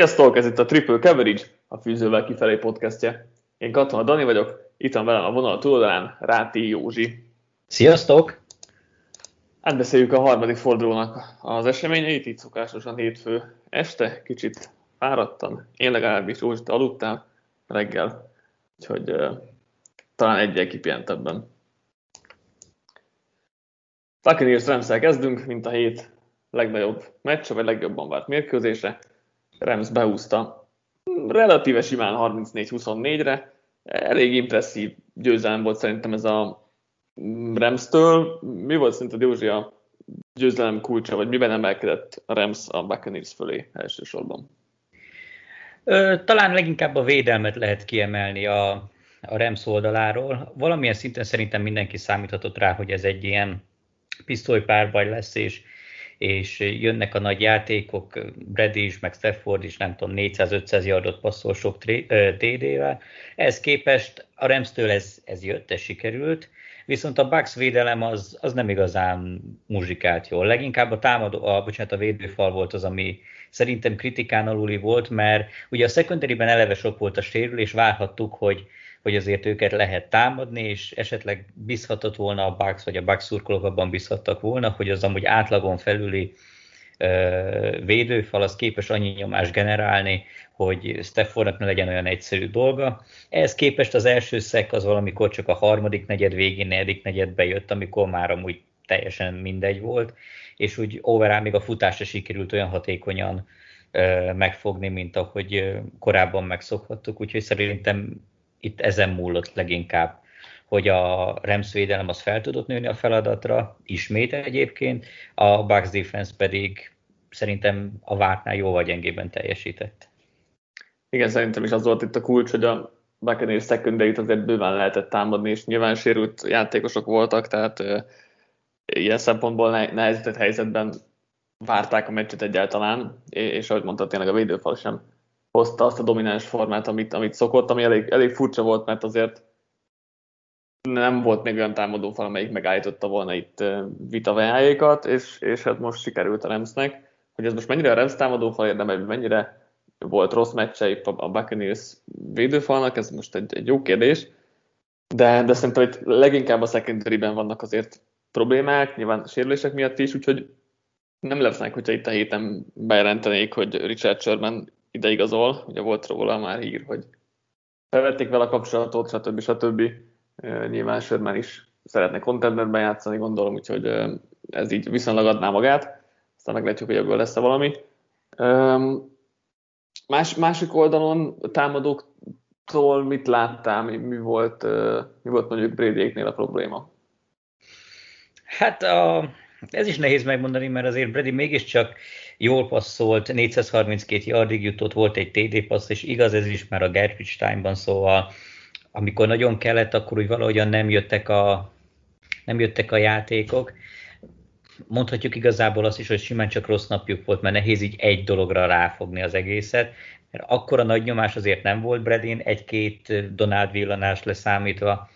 Sziasztok, ez itt a Triple Coverage, a Fűzővel kifelé podcastje. Én Katona Dani vagyok, itt van velem a vonal túloldalán Ráti Józsi. Sziasztok! Átbeszéljük a harmadik fordulónak az eseményeit, itt szokásosan hétfő este, kicsit fáradtan. Én legalábbis Józsi, te aludtál reggel, úgyhogy uh, talán egyel kipihentebben. Buccaneers rams kezdünk, mint a hét legnagyobb meccs, vagy legjobban várt mérkőzése. Rams beúzta relatíve simán 34-24-re. Elég impresszív győzelem volt szerintem ez a Rams-től. Mi volt szerinted Józsi a győzelem kulcsa, vagy miben emelkedett a Rams a Buccaneers fölé elsősorban? Talán leginkább a védelmet lehet kiemelni a, a Rams oldaláról. Valamilyen szinten szerintem mindenki számíthatott rá, hogy ez egy ilyen pisztolypárbaj lesz, és és jönnek a nagy játékok, Brady is, meg Stafford is, nem tudom, 400-500 yardot passzol sok TD-vel. Ez képest a Rams-től ez, ez jött, ez sikerült, viszont a Bucks védelem az, az nem igazán muzsikált jól. Leginkább a támadó, a, bocsánat, a védőfal volt az, ami szerintem kritikán aluli volt, mert ugye a secondary eleve sok volt a sérülés, várhattuk, hogy hogy azért őket lehet támadni, és esetleg bízhatott volna a Bucks, vagy a Bucks szurkolók abban bízhattak volna, hogy az amúgy átlagon felüli védőfal az képes annyi nyomást generálni, hogy Steffordnak ne legyen olyan egyszerű dolga. Ehhez képest az első szek az valamikor csak a harmadik negyed végén, negyedik negyedbe jött, amikor már amúgy teljesen mindegy volt, és úgy overall még a futásra sikerült olyan hatékonyan megfogni, mint ahogy korábban megszokhattuk, úgyhogy szerintem itt ezen múlott leginkább, hogy a Rams védelem az fel tudott nőni a feladatra, ismét egyébként, a Bucks defense pedig szerintem a vártnál jóval gyengében teljesített. Igen, szerintem is az volt itt a kulcs, hogy a Buccaneers secondary azért bőven lehetett támadni, és nyilván sérült játékosok voltak, tehát uh, ilyen szempontból nehezített helyzetben várták a meccset egyáltalán, és ahogy mondta, tényleg a védőfal sem hozta azt a domináns formát, amit, amit szokott, ami elég, elég furcsa volt, mert azért nem volt még olyan támadó fal, amelyik megállította volna itt vitavejáékat, és, és hát most sikerült a Remsnek, hogy ez most mennyire a Rams támadó fal érdemel, mennyire volt rossz meccse a Buccaneers védőfalnak, ez most egy, egy jó kérdés, de, de szerintem itt leginkább a secondary vannak azért problémák, nyilván sérülések miatt is, úgyhogy nem lesznek, hogyha itt a héten bejelentenék, hogy Richard Sherman ideigazol, ugye volt róla már hír, hogy felvették vele a kapcsolatot, stb. stb. Nyilván Sörmen is szeretne contenterben játszani, gondolom, úgyhogy ez így viszonylag adná magát. Aztán meglátjuk, hogy ebből lesz-e valami. Más, másik oldalon a támadóktól mit láttál, mi, mi, volt, mi volt mondjuk brady a probléma? Hát a, ez is nehéz megmondani, mert azért Brady mégiscsak jól passzolt, 432 yardig jutott, volt egy TD passz, és igaz ez is már a garbage time-ban, szóval amikor nagyon kellett, akkor úgy valahogyan nem jöttek a, nem jöttek a játékok. Mondhatjuk igazából azt is, hogy simán csak rossz napjuk volt, mert nehéz így egy dologra ráfogni az egészet, mert akkora nagy nyomás azért nem volt Bredin, egy-két Donald villanás leszámítva,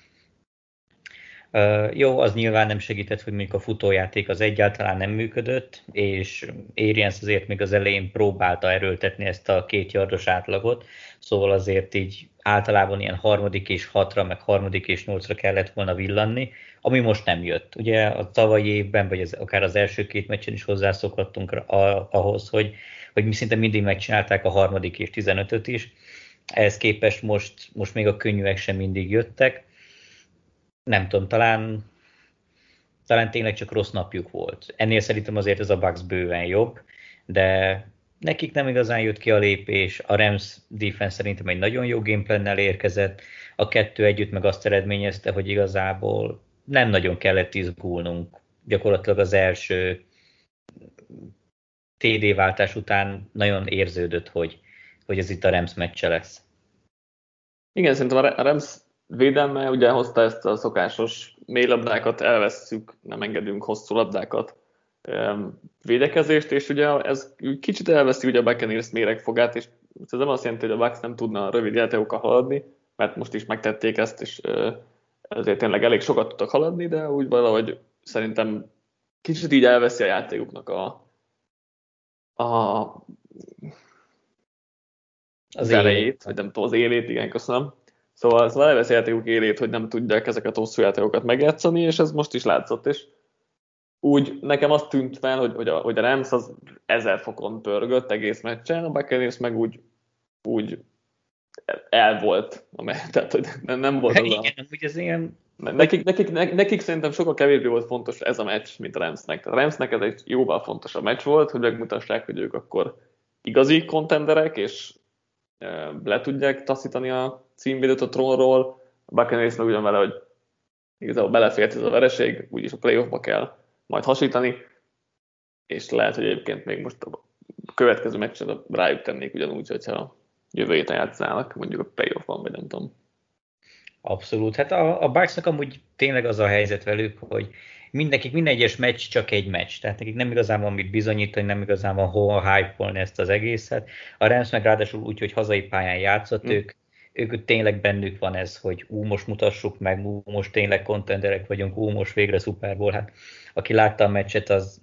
jó, az nyilván nem segített, hogy mondjuk a futójáték az egyáltalán nem működött, és Arians azért még az elején próbálta erőltetni ezt a két yardos átlagot, szóval azért így általában ilyen harmadik és hatra, meg harmadik és nyolcra kellett volna villanni, ami most nem jött. Ugye a tavalyi évben, vagy az, akár az első két meccsen is hozzászokhattunk a, ahhoz, hogy, hogy mi szinte mindig megcsinálták a harmadik és tizenötöt is, ehhez képest most, most még a könnyűek sem mindig jöttek, nem tudom, talán, talán tényleg csak rossz napjuk volt. Ennél szerintem azért ez a Bucks bőven jobb, de nekik nem igazán jött ki a lépés, a Rams defense szerintem egy nagyon jó gameplannel érkezett, a kettő együtt meg azt eredményezte, hogy igazából nem nagyon kellett izgulnunk. Gyakorlatilag az első TD váltás után nagyon érződött, hogy, hogy ez itt a Rams meccse lesz. Igen, szerintem a Rams védelme ugye hozta ezt a szokásos mély labdákat, elvesszük, nem engedünk hosszú labdákat védekezést, és ugye ez kicsit elveszi ugye a Buccaneers méregfogát, és ez nem azt jelenti, hogy a Bucks nem tudna rövid játékokkal haladni, mert most is megtették ezt, és ezért tényleg elég sokat tudtak haladni, de úgy valahogy szerintem kicsit így elveszi a játékuknak a, a az erejét, vagy nem tudom, az élét, igen, köszönöm. Szóval, szóval elvesz játékok élét, hogy nem tudják ezeket a hosszú játékokat megjátszani, és ez most is látszott, és úgy nekem azt tűnt fel, hogy, hogy, a, hogy a Rams az ezer fokon pörgött egész meccsen, a Buccaneers meg úgy, úgy el volt, tehát hogy nem, nem volt az Igen, a... ez ilyen... Nekik, nekik, nekik szerintem sokkal kevésbé volt fontos ez a meccs, mint a Ramsnek. A Ramsnek ez egy jóval fontosabb meccs volt, hogy megmutassák, hogy ők akkor igazi kontenderek, és le tudják taszítani a címvédőt a trónról. A Buccaneers meg ugyan vele, hogy igazából belefért ez a vereség, úgyis a playoffba kell majd hasítani, és lehet, hogy egyébként még most a következő meccsen rájuk tennék ugyanúgy, hogyha jövő héten játszanának, mondjuk a playoffban, vagy nem tudom. Abszolút. Hát a, a Bucksnak amúgy tényleg az a helyzet velük, hogy mindenkik, minden egyes meccs csak egy meccs, tehát nekik nem igazán van mit bizonyítani, nem igazán van hol hype ezt az egészet. A Rams meg ráadásul úgy, hogy hazai pályán játszott, mm. ők, ők tényleg bennük van ez, hogy ú, most mutassuk meg, ú, most tényleg kontenderek vagyunk, ú, most végre Super Bowl. Hát aki látta a meccset, az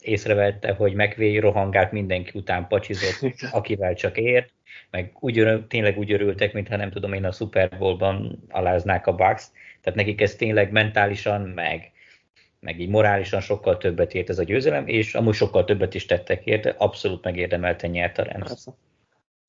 észrevette, hogy megvé rohangált mindenki után pacsizott, akivel csak ért, meg úgy örül, tényleg úgy örültek, mintha nem tudom én a Super Bowl-ban aláznák a Bucks, tehát nekik ez tényleg mentálisan, meg, meg így morálisan sokkal többet ért ez a győzelem, és amúgy sokkal többet is tettek érte, abszolút megérdemelten nyert a Rams.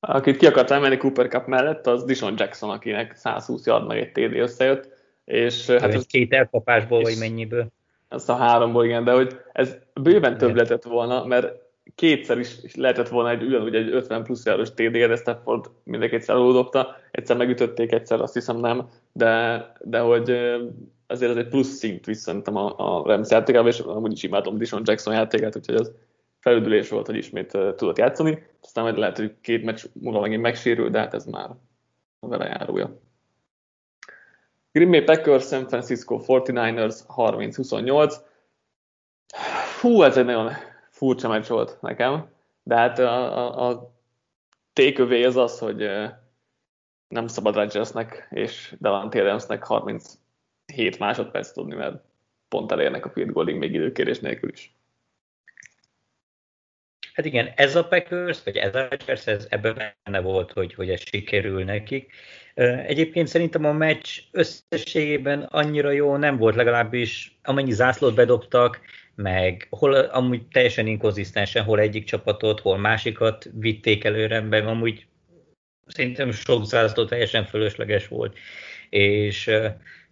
Akit ki akart emelni Cooper Cup mellett, az Dishon Jackson, akinek 120 yard meg egy TD összejött. És, hát, ez két elkapásból, vagy mennyiből? Ezt a háromból, igen, de hogy ez bőven több lehetett volna, mert kétszer is lehetett volna egy ugyanúgy egy 50 plusz járos TD, de Stafford mind kétszer aludobta, egyszer megütötték, egyszer azt hiszem nem, de, de hogy azért ez egy plusz szint visszantem a, a Rams játékába, és amúgy is imádom Dishon Jackson játékát, úgyhogy az felüdülés volt, hogy ismét tudott játszani. Aztán majd lehet, hogy két meccs múlva megint megsérül, de hát ez már a vele járója. Green Bay Packers, San Francisco 49ers 30-28. Hú, ez egy nagyon furcsa meccs volt nekem, de hát a, a, a tékövé az az, hogy nem szabad Rodgersnek és Delante Adamsnek 37 másodperc tudni, mert pont elérnek a field goaling még időkérés nélkül is. Hát igen, ez a Packers, vagy ez a Packers, ez ebben benne volt, hogy, hogy ez sikerül nekik. Egyébként szerintem a meccs összességében annyira jó nem volt, legalábbis amennyi zászlót bedobtak, meg hol amúgy teljesen inkonzisztensen, hol egyik csapatot, hol másikat vitték előre, meg amúgy szerintem sok zászló teljesen fölösleges volt. És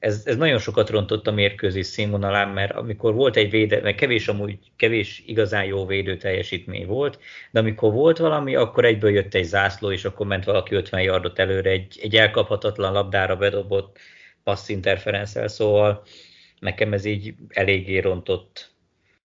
ez, ez nagyon sokat rontott a mérkőzés színvonalán, mert amikor volt egy véde, mert kevés amúgy, kevés igazán jó védő teljesítmény volt, de amikor volt valami, akkor egyből jött egy zászló, és akkor ment valaki 50 yardot előre, egy, egy elkaphatatlan labdára bedobott passz interferenszel, szóval nekem ez így eléggé rontott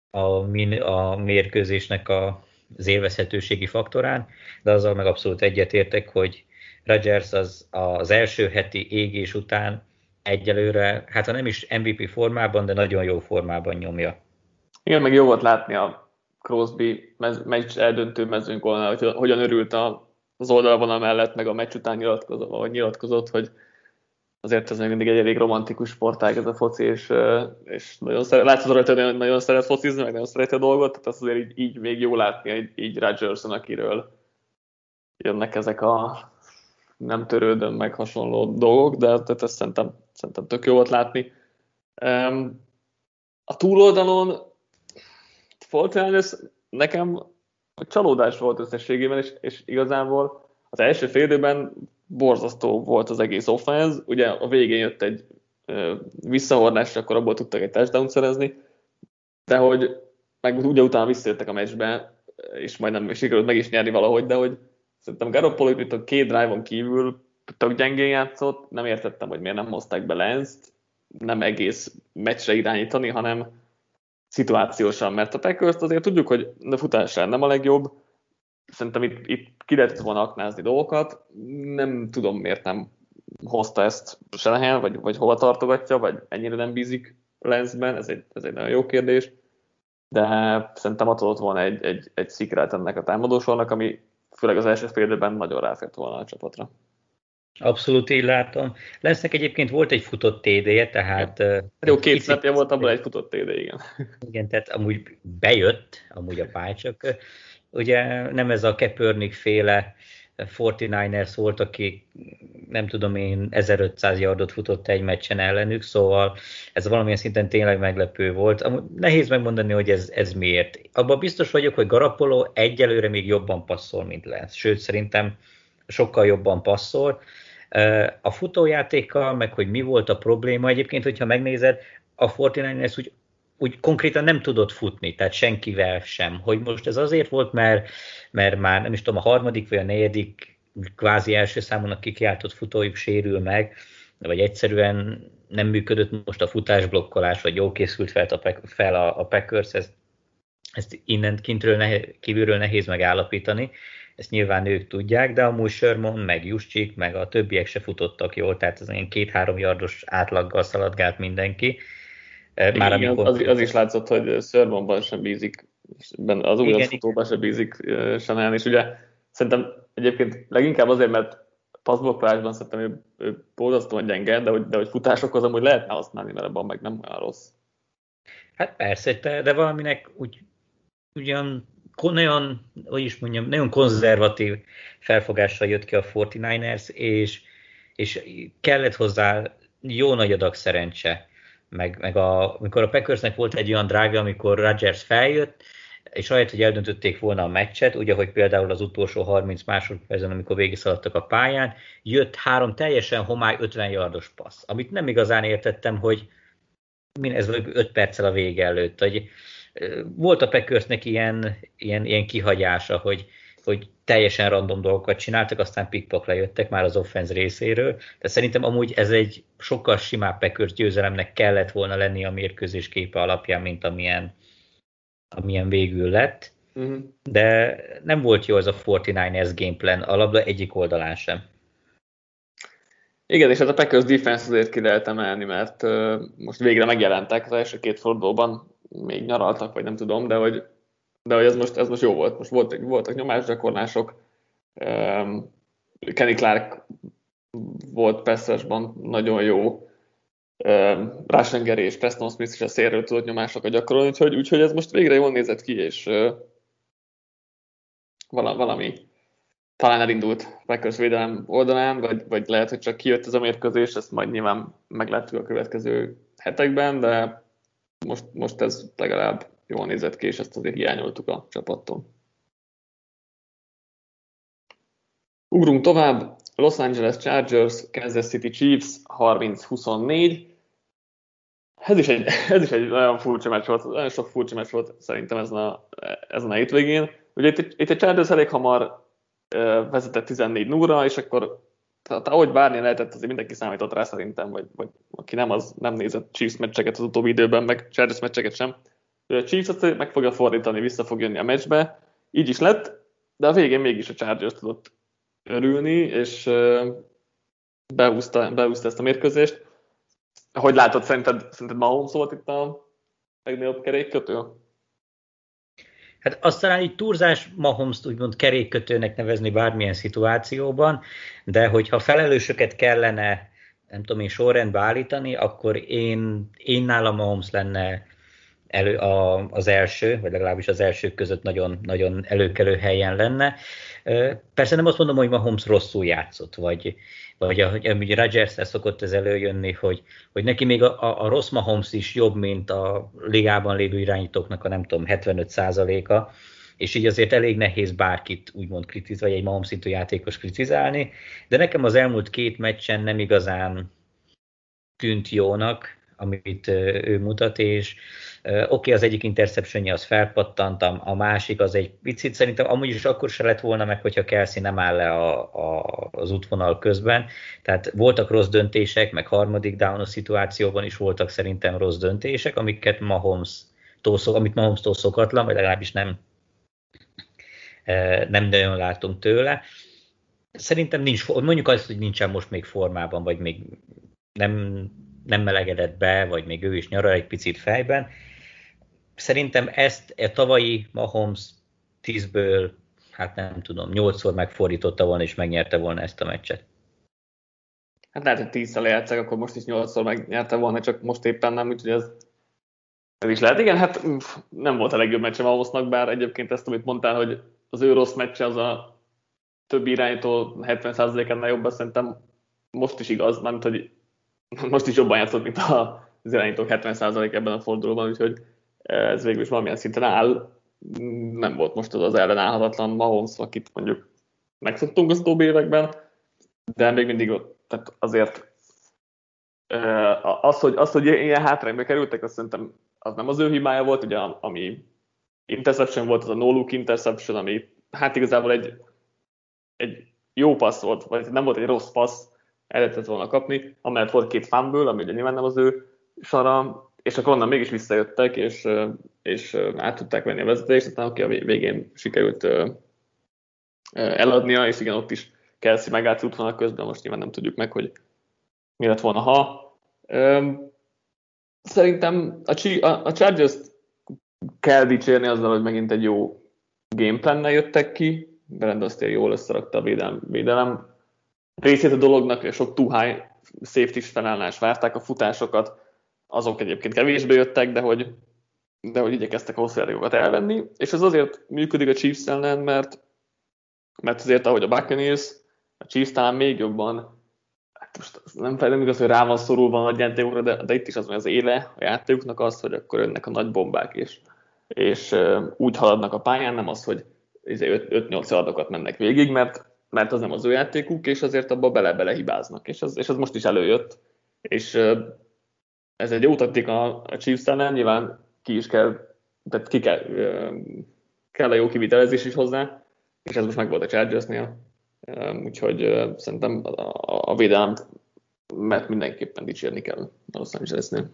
a, min, a mérkőzésnek a, az élvezhetőségi faktorán, de azzal meg abszolút egyetértek, hogy Rodgers az, az első heti égés után egyelőre, hát ha nem is MVP formában, de nagyon jó formában nyomja. Igen, meg jó volt látni a Crosby meccs eldöntő mezőnkónál, hogy hogyan örült az oldalvonal mellett, meg a meccs után nyilatkozott, vagy nyilatkozott, hogy azért ez még mindig egy elég romantikus sportág ez a foci, és, és nagyon szeret, látszott hogy nagyon szeret focizni, meg nagyon szereti a dolgot, tehát azért így, így még jó látni, így, így Rodgerson, akiről jönnek ezek a nem törődöm meg hasonló dolgok, de tehát ezt szerintem, szerintem tök jó volt látni. A túloldalon Fortnite nekem csalódás volt összességében, és, és igazából az első fél időben borzasztó volt az egész offense. Ugye a végén jött egy visszahordás, és akkor abból tudtak egy touchdown szerezni, de hogy meg ugye utána visszajöttek a meccsbe, és majdnem sikerült meg is nyerni valahogy, de hogy Szerintem Garoppolo itt két drive-on kívül tök gyengén játszott, nem értettem, hogy miért nem hozták be Lenzt, nem egész meccsre irányítani, hanem szituációsan, mert a packers azért tudjuk, hogy a futásán nem a legjobb, szerintem itt, itt ki lehetett volna aknázni dolgokat, nem tudom miért nem hozta ezt Selehen, vagy, vagy hova tartogatja, vagy ennyire nem bízik Lenzben, ez egy, ez egy nagyon jó kérdés, de szerintem adott volna egy, egy, egy szikrát ennek a támadósornak, ami főleg az első fél időben nagyon ráfért volna a csapatra. Abszolút így látom. Lesznek egyébként volt egy futott TD-je, tehát... Ja. Jó, két snapja volt, abból egy futott TD, igen. Igen, tehát amúgy bejött, amúgy a pály, csak ugye nem ez a Kepernik féle 49ers volt, aki nem tudom én 1500 yardot futott egy meccsen ellenük, szóval ez valamilyen szinten tényleg meglepő volt. Nehéz megmondani, hogy ez, ez miért. Abban biztos vagyok, hogy Garapolo egyelőre még jobban passzol, mint lesz. Sőt, szerintem sokkal jobban passzol. A futójátékkal, meg hogy mi volt a probléma, egyébként, hogyha megnézed, a 49ers úgy úgy konkrétan nem tudott futni, tehát senkivel sem. Hogy most ez azért volt, mert, mert már nem is tudom, a harmadik vagy a negyedik kvázi első számon a kikiáltott futójuk sérül meg, vagy egyszerűen nem működött most a futásblokkolás, vagy jó készült fel a, fel a, a Packers, ezt, ezt innen kintről nehéz, kívülről nehéz megállapítani, ezt nyilván ők tudják, de amúgy Sherman, meg Juszcsik, meg a többiek se futottak jól, tehát az ilyen két-három yardos átlaggal szaladgált mindenki, már Igen, amikor... az, az, is látszott, hogy Szörmonban sem bízik, az újabb futóban sem bízik sem és ugye szerintem egyébként leginkább azért, mert passzblokkolásban szerintem ő, ő borzasztóan gyenge, de hogy, de hogy futásokhoz amúgy lehetne használni, mert abban meg nem olyan rossz. Hát persze, de, de valaminek úgy ugyan nagyon, hogy is mondjam, nagyon konzervatív felfogással jött ki a 49ers, és, és kellett hozzá jó nagy adag szerencse meg, meg a, amikor a Packersnek volt egy olyan drága, amikor Rodgers feljött, és ahelyett, hogy eldöntötték volna a meccset, ugye, hogy például az utolsó 30 másodpercen, amikor végigszaladtak a pályán, jött három teljesen homály 50 yardos passz, amit nem igazán értettem, hogy ez 5 perccel a vége előtt, hogy volt a Packersnek ilyen, ilyen, ilyen kihagyása, hogy, hogy teljesen random dolgokat csináltak, aztán pikpak lejöttek már az offense részéről, de szerintem amúgy ez egy sokkal simább Packers győzelemnek kellett volna lenni a mérkőzés képe alapján, mint amilyen, amilyen végül lett. Uh-huh. De nem volt jó ez a 49ers gameplan a labda egyik oldalán sem. Igen, és hát a Packers defense azért ki lehet emelni, mert uh, most végre megjelentek az első két fordulóban, még nyaraltak, vagy nem tudom, de hogy de hogy ez most, ez most jó volt. Most voltak, voltak nyomásgyakorlások. Um, Kenny Clark volt Peszesban nagyon jó. Um, Rashenger és Preston Smith is a szélről tudott nyomásokat gyakorolni, úgyhogy, úgyhogy ez most végre jól nézett ki, és uh, valami talán elindult Packers védelem oldalán, vagy, vagy lehet, hogy csak kijött ez a mérkőzés, ezt majd nyilván meglátjuk a következő hetekben, de most, most ez legalább jól nézett ki, és ezt azért hiányoltuk a csapattól. Ugrunk tovább. Los Angeles Chargers, Kansas City Chiefs 30-24. Ez is, egy, ez is egy nagyon furcsa meccs volt, nagyon sok furcsa meccs volt szerintem ezen a, ezen a hétvégén. Ugye itt, itt a Chargers elég hamar vezetett 14 0 és akkor tehát ahogy várni lehetett, azért mindenki számított rá szerintem, vagy, vagy aki nem, az nem nézett Chiefs meccseket az utóbbi időben, meg Chargers meccseket sem, a Chiefs meg fogja fordítani, vissza fog jönni a meccsbe. Így is lett, de a végén mégis a Chargers tudott örülni, és beúszta, beúszta ezt a mérkőzést. Hogy látod, szerinted, szerinted Mahomes volt itt a legnagyobb kerékkötő? Hát azt talán így túlzás Mahomes-t úgymond kerékkötőnek nevezni bármilyen szituációban, de hogyha felelősöket kellene, nem tudom én, sorrendbe állítani, akkor én, én nálam Mahomes lenne elő, a, az első, vagy legalábbis az elsők között nagyon, nagyon előkelő helyen lenne. Persze nem azt mondom, hogy Mahomes rosszul játszott, vagy, vagy ahogy ugye Rodgers szokott ez előjönni, hogy, hogy neki még a, a, a rossz Mahomes is jobb, mint a ligában lévő irányítóknak a nem tudom 75%-a, és így azért elég nehéz bárkit úgymond kritizálni, vagy egy Mahomes szintű játékos kritizálni, de nekem az elmúlt két meccsen nem igazán tűnt jónak, amit ő mutat, és Oké, okay, az egyik interception az felpattant, a másik az egy picit, szerintem amúgy is akkor se lett volna meg, hogyha Kelsey nem áll le a, a, az útvonal közben. Tehát voltak rossz döntések, meg harmadik down szituációban is voltak szerintem rossz döntések, amiket Mahomes szok, amit Mahomes-tól szokatlan, vagy legalábbis nem, nem nagyon látunk tőle. Szerintem nincs, mondjuk azt, hogy nincsen most még formában, vagy még nem, nem melegedett be, vagy még ő is nyaral egy picit fejben, Szerintem ezt a tavalyi Mahomes 10-ből, hát nem tudom, 8-szor megfordította volna, és megnyerte volna ezt a meccset. Hát lehet, hogy 10-szel játszak, akkor most is 8-szor megnyerte volna, csak most éppen nem, úgyhogy ez, ez is lehet. Igen, hát nem volt a legjobb meccse Mahomesnak, bár egyébként ezt, amit mondtál, hogy az ő rossz meccse az a több irányító 70%-ánál jobb, azt szerintem most is igaz, mert hogy most is jobban játszott, mint az irányítók 70% ebben a fordulóban, úgyhogy ez végül is valamilyen szinten áll. Nem volt most az az ellenállhatatlan Mahomes, akit mondjuk megszoktunk az utóbbi években, de még mindig tehát azért az, hogy, az, hogy ilyen hátrányba kerültek, azt szerintem az nem az ő hibája volt, ugye ami interception volt, az a no-look interception, ami hát igazából egy, egy jó passz volt, vagy nem volt egy rossz passz, el lehetett volna kapni, amellett volt két fumble, ami ugye nyilván nem az ő sara, és akkor onnan mégis visszajöttek, és, és át tudták venni a vezetést, aztán aki a végén sikerült eladnia, és igen, ott is Kelsey megállt útvonal közben, most nyilván nem tudjuk meg, hogy mi lett volna, ha. Szerintem a, a Chargers-t kell dicsérni azzal, hogy megint egy jó gameplannel jöttek ki, Brand azt jól összerakta a védelem, védelem részét a dolognak, sok too high safety felállás várták a futásokat, azok egyébként kevésbé jöttek, de hogy, de hogy igyekeztek a hosszú elvenni, és ez azért működik a Chiefs ellen, mert, mert azért, ahogy a Buccaneers, a Chiefs talán még jobban hát most nem, nem igaz, hogy rá van szorulva a nagy játékokra, de, de itt is az, hogy az éle a játékoknak az, hogy akkor önnek a nagy bombák, és, és úgy haladnak a pályán, nem az, hogy 5-8 izé adokat mennek végig, mert, mert az nem az ő játékuk, és azért abba bele-bele hibáznak, és az, és az most is előjött, és ez egy jó taktika a Chiefs ellen, nyilván ki is kell, tehát ki kell, kell a jó kivitelezés is hozzá, és ez most meg volt a Chargersnél, úgyhogy szerintem a, a védelem mert mindenképpen dicsérni kell a Los Angelesnél.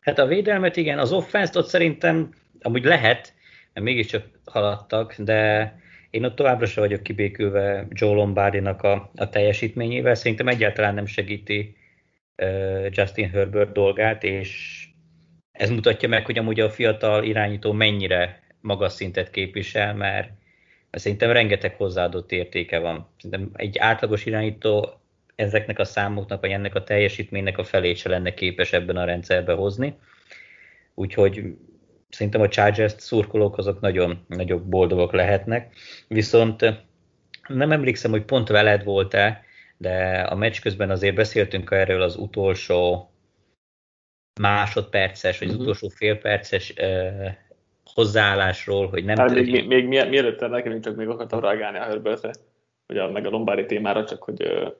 Hát a védelmet igen, az offense ott szerintem amúgy lehet, mert mégiscsak haladtak, de én ott továbbra sem vagyok kibékülve Joe Lombardinak a, a teljesítményével. Szerintem egyáltalán nem segíti uh, Justin Herbert dolgát, és ez mutatja meg, hogy amúgy a fiatal irányító mennyire magas szintet képvisel, mert szerintem rengeteg hozzáadott értéke van. Szerintem egy átlagos irányító ezeknek a számoknak, vagy ennek a teljesítménynek a felét se lenne képes ebben a rendszerbe hozni. Úgyhogy szerintem a Chargers szurkolók azok nagyon, nagyobb boldogok lehetnek. Viszont nem emlékszem, hogy pont veled volt-e, de a meccs közben azért beszéltünk erről az utolsó másodperces, vagy az uh-huh. utolsó félperces uh, hozzáállásról, hogy nem... Hát még, még, még, mielőtt nekem csak még akartam reagálni a Herbertre, vagy a, meg a Lombári témára, csak hogy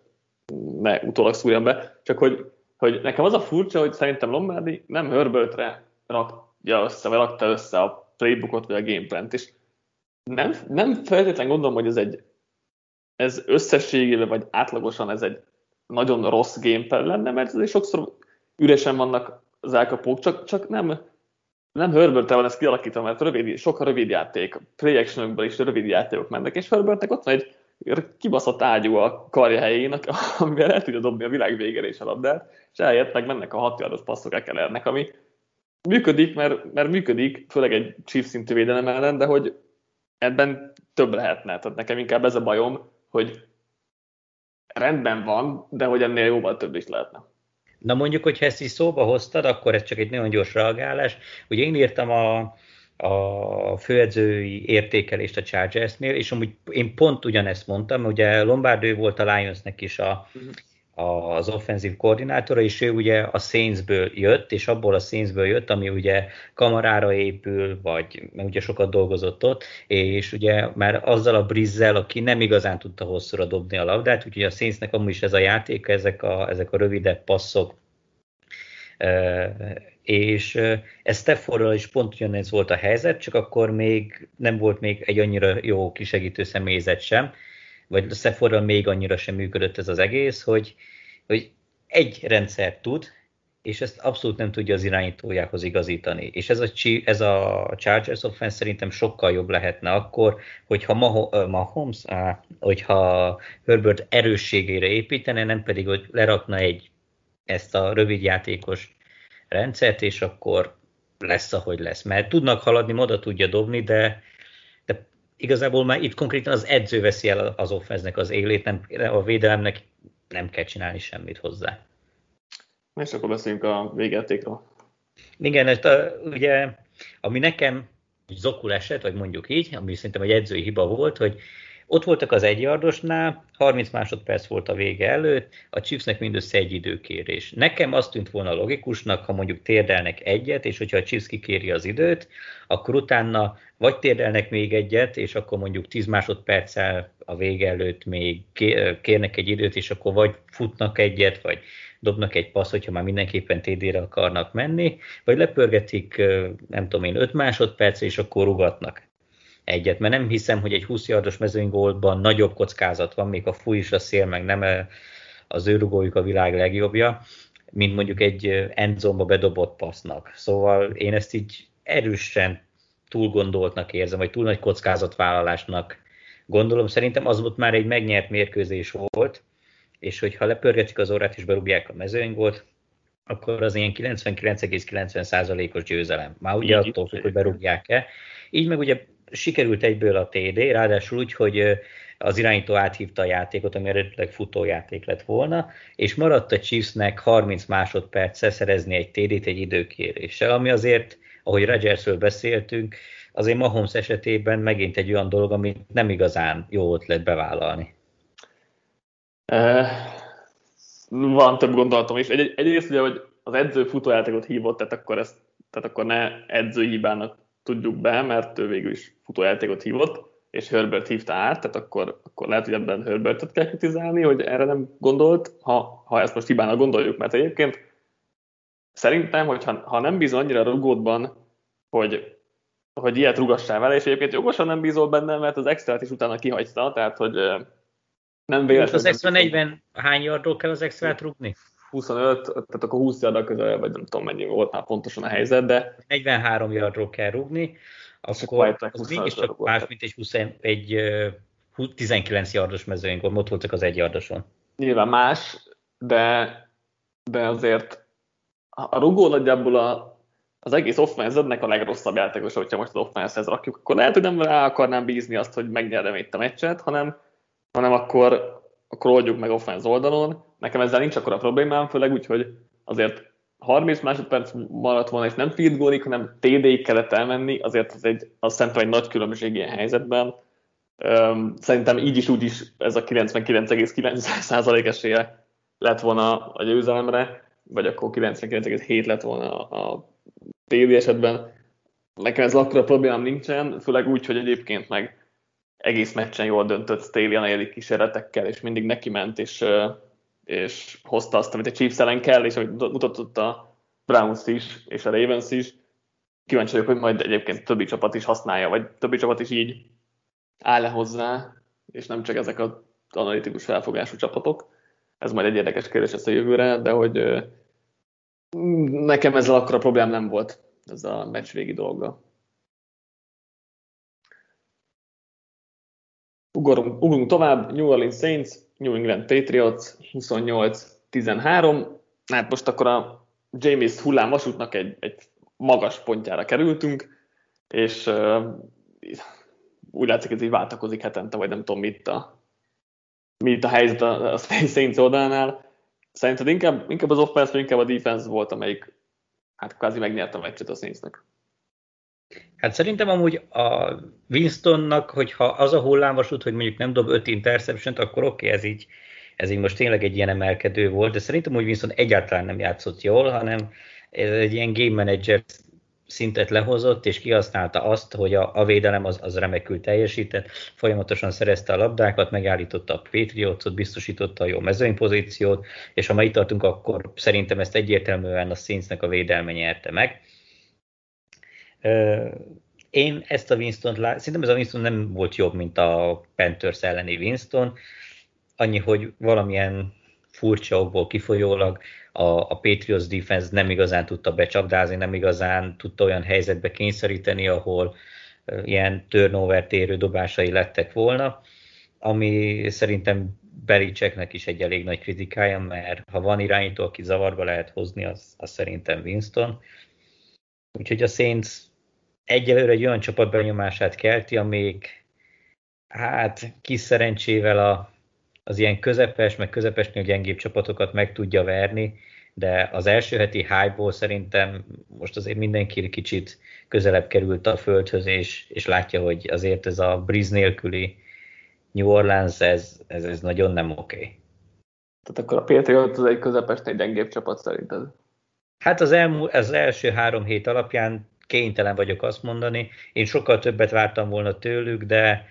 ne utólag szúrjam be, csak hogy, hogy nekem az a furcsa, hogy szerintem Lombardi nem Herbertre rakja össze, vagy rakta össze a playbookot, vagy a gameplant, és nem, nem feltétlenül gondolom, hogy ez egy ez összességében, vagy átlagosan ez egy nagyon rossz gameplan lenne, mert azért sokszor üresen vannak az elkapók, csak, csak nem, nem herbert van ezt kialakítva, mert rövid, sok a rövid játék, play is rövid játékok mennek, és Herbertnek ott van egy kibaszott ágyú a karja helyén, amivel el tudja dobni a világ végére is a labdát, és eljött mennek a 6 yardos passzok Ekelernek, ami működik, mert, mert működik, főleg egy chief szintű védelem ellen, de hogy ebben több lehetne. Tehát nekem inkább ez a bajom, hogy rendben van, de hogy ennél jóval több is lehetne. Na mondjuk, hogy ezt is szóba hoztad, akkor ez csak egy nagyon gyors reagálás. Ugye én írtam a, a főedzői értékelést a Chargersnél, és amúgy én pont ugyanezt mondtam, ugye Lombardő volt a Lionsnek is a, az offenzív koordinátora, és ő ugye a Saintsből jött, és abból a Saintsből jött, ami ugye kamarára épül, vagy mert ugye sokat dolgozott ott, és ugye már azzal a Brizzel, aki nem igazán tudta hosszúra dobni a labdát, úgyhogy a Saintsnek amúgy is ez a játék, ezek a, ezek a rövidebb passzok, és ez Steffordral is pont ugyanez volt a helyzet, csak akkor még nem volt még egy annyira jó kisegítő személyzet sem, vagy Steffordral még annyira sem működött ez az egész, hogy, hogy egy rendszer tud, és ezt abszolút nem tudja az irányítójához igazítani. És ez a, ez a Chargers offense szerintem sokkal jobb lehetne akkor, hogyha Mahomes, hogyha Herbert erősségére építene, nem pedig, hogy lerakna egy ezt a rövidjátékos rendszert, és akkor lesz, ahogy lesz. Mert tudnak haladni, moda tudja dobni, de igazából már itt konkrétan az edző veszi el az offenznek az élét, nem, a védelemnek nem kell csinálni semmit hozzá. És akkor beszéljünk a végjátékról. Igen, ezt a, ugye, ami nekem zokul esett, vagy mondjuk így, ami szerintem egy edzői hiba volt, hogy Ott voltak az egyardosnál, 30 másodperc volt a vége előtt, a Chiefsnek mindössze egy időkérés. Nekem azt tűnt volna logikusnak, ha mondjuk térdelnek egyet, és hogyha a Chiefs kikéri az időt, akkor utána vagy térdelnek még egyet, és akkor mondjuk 10 másodperccel a vége előtt még kérnek egy időt, és akkor vagy futnak egyet, vagy dobnak egy passz, hogyha már mindenképpen TD-re akarnak menni, vagy lepörgetik, nem tudom én, 5 másodperc, és akkor rugatnak egyet, mert nem hiszem, hogy egy 20 yardos mezőnygólban nagyobb kockázat van, még a fúj is a szél, meg nem az ő rugójuk a világ legjobbja, mint mondjuk egy endzomba bedobott passznak. Szóval én ezt így erősen túl gondoltnak érzem, vagy túl nagy kockázatvállalásnak gondolom. Szerintem az volt már egy megnyert mérkőzés volt, és hogyha lepörgetik az órát és berúgják a mezőnygolt, akkor az ilyen 99,90%-os győzelem. Már ugye attól függ, hogy berúgják-e. Így meg ugye sikerült egyből a TD, ráadásul úgy, hogy az irányító áthívta a játékot, ami eredetileg futójáték lett volna, és maradt a Chiefsnek 30 másodperccel szerezni egy TD-t egy időkéréssel, ami azért, ahogy Rodgersről beszéltünk, azért Mahomes esetében megint egy olyan dolog, amit nem igazán jó ötlet bevállalni. Uh, van több gondolatom is. Egy, egyrészt ugye, hogy az edző futójátékot hívott, tehát akkor, ezt, tehát akkor ne edzőhibának tudjuk be, mert ő végül is futójátékot hívott, és Herbert hívta át, tehát akkor, akkor lehet, hogy ebben Herbertet kell kritizálni, hogy erre nem gondolt, ha, ha ezt most hibának gondoljuk, mert egyébként szerintem, hogy ha, ha nem bízol annyira rugódban, hogy, hogy ilyet rugassál vele, és egyébként jogosan nem bízol benne, mert az extrát is utána kihagyta, tehát hogy nem véletlenül. Az extra 40 hány yardról kell az extrát rúgni? 25, tehát akkor 20 yardra közel, vagy nem tudom mennyi volt már pontosan a helyzet, de... 43 yardról kell rúgni, akkor az mégiscsak más, mint egy, 20, egy uh, 19 yardos mezőink, ott voltak az egy yardoson. Nyilván más, de, de azért a rugó nagyjából a, az egész offense a legrosszabb játékos, hogyha most az offense rakjuk, akkor lehet, hogy nem rá akarnám bízni azt, hogy megnyerem itt a meccset, hanem, hanem akkor, akkor oldjuk meg offense oldalon. Nekem ezzel nincs akkor a problémám, főleg úgy, hogy azért 30 másodperc maradt volna, és nem field goalig, hanem TD-ig kellett elmenni, azért az egy, az szerintem egy nagy különbség ilyen helyzetben. Szerintem így is úgy is ez a 99,9% esélye lett volna a győzelemre, vagy akkor 99,7 lett volna a TD esetben. Nekem ez akkor a problémám nincsen, főleg úgy, hogy egyébként meg egész meccsen jól döntött Staley a negyedik kísérletekkel, és mindig neki ment, és és hozta azt, amit a Chiefs ellen kell, és amit mutatott a Browns is, és a Ravens is. Kíváncsi vagyok, hogy majd egyébként többi csapat is használja, vagy többi csapat is így áll le hozzá, és nem csak ezek az analitikus felfogású csapatok. Ez majd egy érdekes kérdés lesz a jövőre, de hogy nekem ezzel akkor a problém nem volt, ez a meccs végi dolga. Ugorunk, ugorunk tovább, New Orleans Saints, New England Patriots 28-13. Hát most akkor a James hullám vasútnak egy, egy magas pontjára kerültünk, és uh, úgy látszik, ez így váltakozik hetente, vagy nem tudom mit a, mit a helyzet a, a Saints oldalánál. Szerinted inkább, inkább az offense, vagy inkább a defense volt, amelyik hát kvázi megnyerte a meccset a Saintsnek? Hát szerintem amúgy a Winstonnak, hogyha az a hullámvasút, hogy mondjuk nem dob 5 interception akkor oké, okay, ez így, ez így most tényleg egy ilyen emelkedő volt, de szerintem hogy Winston egyáltalán nem játszott jól, hanem ez egy ilyen game manager szintet lehozott, és kihasználta azt, hogy a, a védelem az, az remekül teljesített, folyamatosan szerezte a labdákat, megállította a Patriotsot, biztosította a jó mezőnypozíciót, és ha ma itt tartunk, akkor szerintem ezt egyértelműen a Saintsnek a védelme nyerte meg én ezt a Winston-t lát, szerintem ez a Winston nem volt jobb, mint a Panthers elleni Winston, annyi, hogy valamilyen furcsa okból kifolyólag a, a Patriots defense nem igazán tudta becsapdázni, nem igazán tudta olyan helyzetbe kényszeríteni, ahol ilyen turnover térő dobásai lettek volna, ami szerintem Bericseknek is egy elég nagy kritikája, mert ha van irányító, aki zavarba lehet hozni, az, az szerintem Winston. Úgyhogy a Saints egyelőre egy olyan csapat benyomását kelti, amíg hát kis szerencsével a, az ilyen közepes, meg közepesnél gyengébb csapatokat meg tudja verni, de az első heti hype szerintem most azért mindenki kicsit közelebb került a földhöz, és, és látja, hogy azért ez a Briz nélküli New Orleans, ez, ez, ez nagyon nem oké. Okay. Tehát akkor a Patriot az egy közepesen egy gyengébb csapat szerinted? Hát az, elmú, az első három hét alapján kénytelen vagyok azt mondani. Én sokkal többet vártam volna tőlük, de,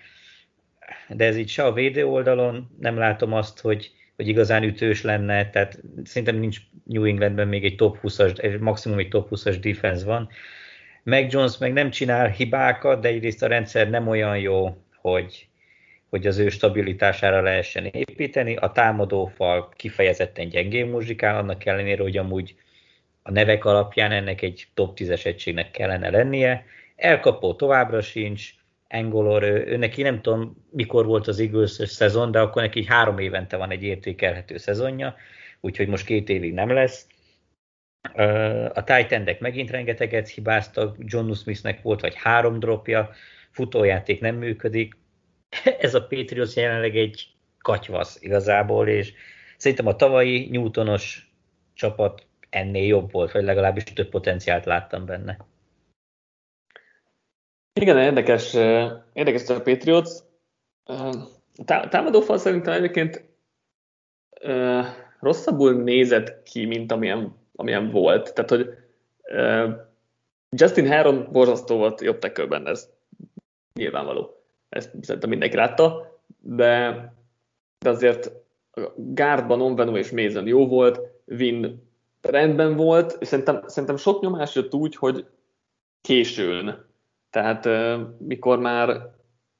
de ez így se a védő oldalon nem látom azt, hogy, hogy igazán ütős lenne, tehát szerintem nincs New Englandben még egy top 20-as, maximum egy top 20-as defense van. Meg Jones meg nem csinál hibákat, de egyrészt a rendszer nem olyan jó, hogy, hogy az ő stabilitására lehessen építeni. A támadófal kifejezetten gyengén muzsikál, annak ellenére, hogy amúgy a nevek alapján ennek egy top 10-es egységnek kellene lennie. Elkapó továbbra sincs, Engolor, ő, neki nem tudom mikor volt az eagles szezon, de akkor neki három évente van egy értékelhető szezonja, úgyhogy most két évig nem lesz. A titan megint rengeteget hibáztak, John Smithnek volt vagy három dropja, futójáték nem működik. Ez a Patriots jelenleg egy katyvasz igazából, és szerintem a tavalyi Newtonos csapat ennél jobb volt, vagy legalábbis több potenciált láttam benne. Igen, érdekes, érdekes a Patriots. A támadófal szerintem egyébként rosszabbul nézett ki, mint amilyen, amilyen volt. Tehát, hogy Justin Heron borzasztó volt jobb tekőben, ez nyilvánvaló. Ezt szerintem mindenki látta, de, de azért Gárdban Onvenu és Mason jó volt, Vin rendben volt, és szerintem, szerintem sok nyomás jött úgy, hogy későn. Tehát mikor már,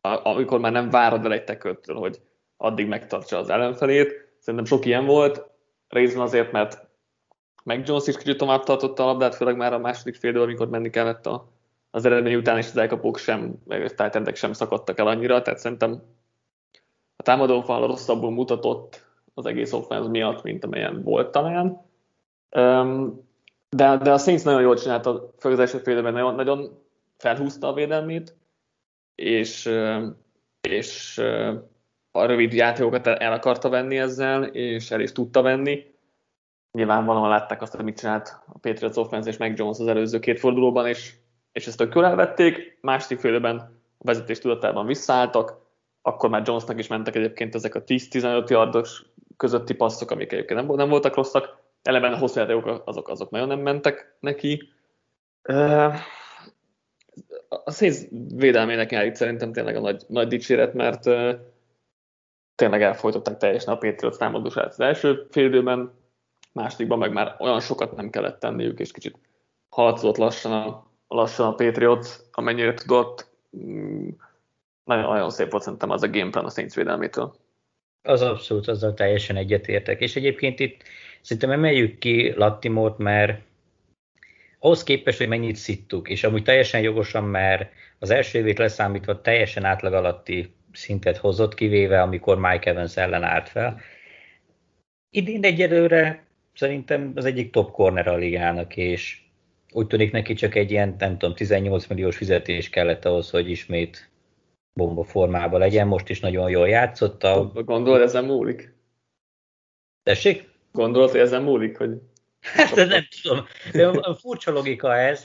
amikor már nem várod el egy teköttől, hogy addig megtartsa az ellenfelét, szerintem sok ilyen volt, részben azért, mert meg Jones is kicsit tovább tartotta a labdát, főleg már a második fél amikor menni kellett a, az eredmény után, és az elkapók sem, meg a sem szakadtak el annyira, tehát szerintem a támadófal rosszabbul mutatott az egész offense miatt, mint amelyen volt talán. De, de a Saints nagyon jól csinálta, főleg az első fél nagyon, nagyon felhúzta a védelmét, és, és a rövid játékokat el akarta venni ezzel, és el is tudta venni. Nyilvánvalóan látták azt, hogy mit csinált a Patriots offense és meg Jones az előző két fordulóban, és, és ezt tök jól elvették. Második félben a vezetés tudatában visszaálltak, akkor már Jonesnak is mentek egyébként ezek a 10-15 yardos közötti passzok, amik egyébként nem, nem voltak rosszak. Eleben a hosszú játékok azok, azok nagyon nem mentek neki. A Saints védelmének jár itt szerintem tényleg a nagy, nagy dicséret, mert tényleg elfolytották teljesen a Patriots támadósát az első fél időben, másodikban meg már olyan sokat nem kellett tenniük, és kicsit harcolt lassan a, lassan a Patriots, amennyire tudott. Mm, nagyon, nagyon szép volt szerintem az a gameplan a Saints védelmétől. Az abszolút, azzal teljesen egyetértek. És egyébként itt szerintem emeljük ki Lattimort, mert ahhoz képest, hogy mennyit szittuk, és amúgy teljesen jogosan, mert az első évét leszámítva teljesen átlag alatti szintet hozott, kivéve amikor Mike Evans ellen állt fel. Idén egyelőre szerintem az egyik top corner a ligának, és úgy tűnik neki csak egy ilyen, nem tudom, 18 milliós fizetés kellett ahhoz, hogy ismét bomba formában legyen. Most is nagyon jól játszott. A... Gondolod, ezen múlik? Tessék? Gondolod, hogy ezen múlik, hogy Hát nem tudom, de furcsa logika ez,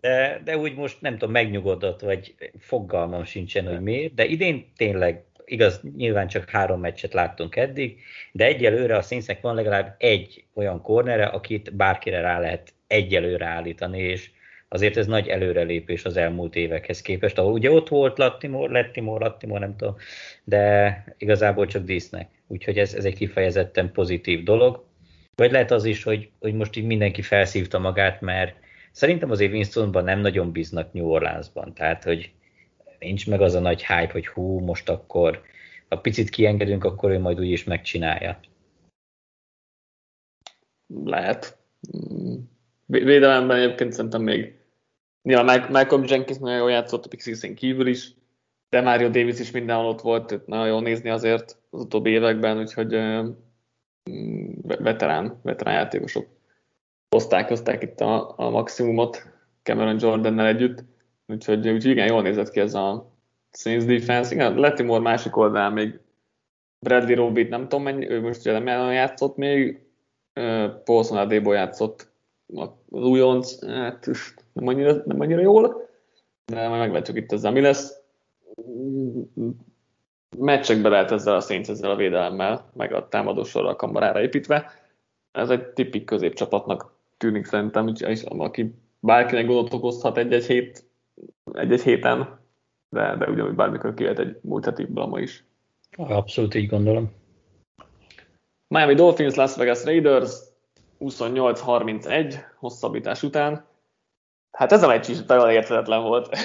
de, de úgy most nem tudom, megnyugodott, vagy fogalmam sincsen, hogy miért, de idén tényleg igaz, nyilván csak három meccset láttunk eddig, de egyelőre a Saintsnek van legalább egy olyan kornere, akit bárkire rá lehet egyelőre állítani, és azért ez nagy előrelépés az elmúlt évekhez képest, ahol ugye ott volt Lattimore, Lettimore, Lattimore, nem tudom, de igazából csak dísznek. Úgyhogy ez, ez egy kifejezetten pozitív dolog. Vagy lehet az is, hogy, hogy most így mindenki felszívta magát, mert szerintem azért Winstonban nem nagyon bíznak New Orleansban. Tehát, hogy nincs meg az a nagy hype, hogy hú, most akkor ha picit kiengedünk, akkor ő majd úgy is megcsinálja. Lehet. Védelemben egyébként szerintem még Nyilván Malcolm Jenkins nagyon jól játszott a Pixisen kívül is, de Mario Davis is mindenhol ott volt, nagyon jól nézni azért az utóbbi években, úgyhogy veterán, veterán játékosok hozták, hozták itt a, a maximumot Cameron Jordannel együtt, úgyhogy, úgyhogy igen, jól nézett ki ez a Saints defense. Igen, Lettimore másik oldalán még Bradley Robit nem tudom mennyi, ő most ugye nem játszott még, Paulson Adebo játszott az újonc, hát nem annyira, nem annyira jól, de majd meglátjuk itt ezzel mi lesz. meccsekbe lehet ezzel a Saints ezzel a védelemmel, meg a támadósorral kamarára építve. Ez egy tipik középcsapatnak tűnik szerintem, és aki bárkinek gondot okozhat egy-egy, hét, egy-egy héten, de, de ugyanúgy bármikor kivet egy múlt heti blama is. Abszolút így gondolom. Miami Dolphins, Las Vegas Raiders 28-31 hosszabbítás után. Hát ez a meccs is talán érthetetlen volt.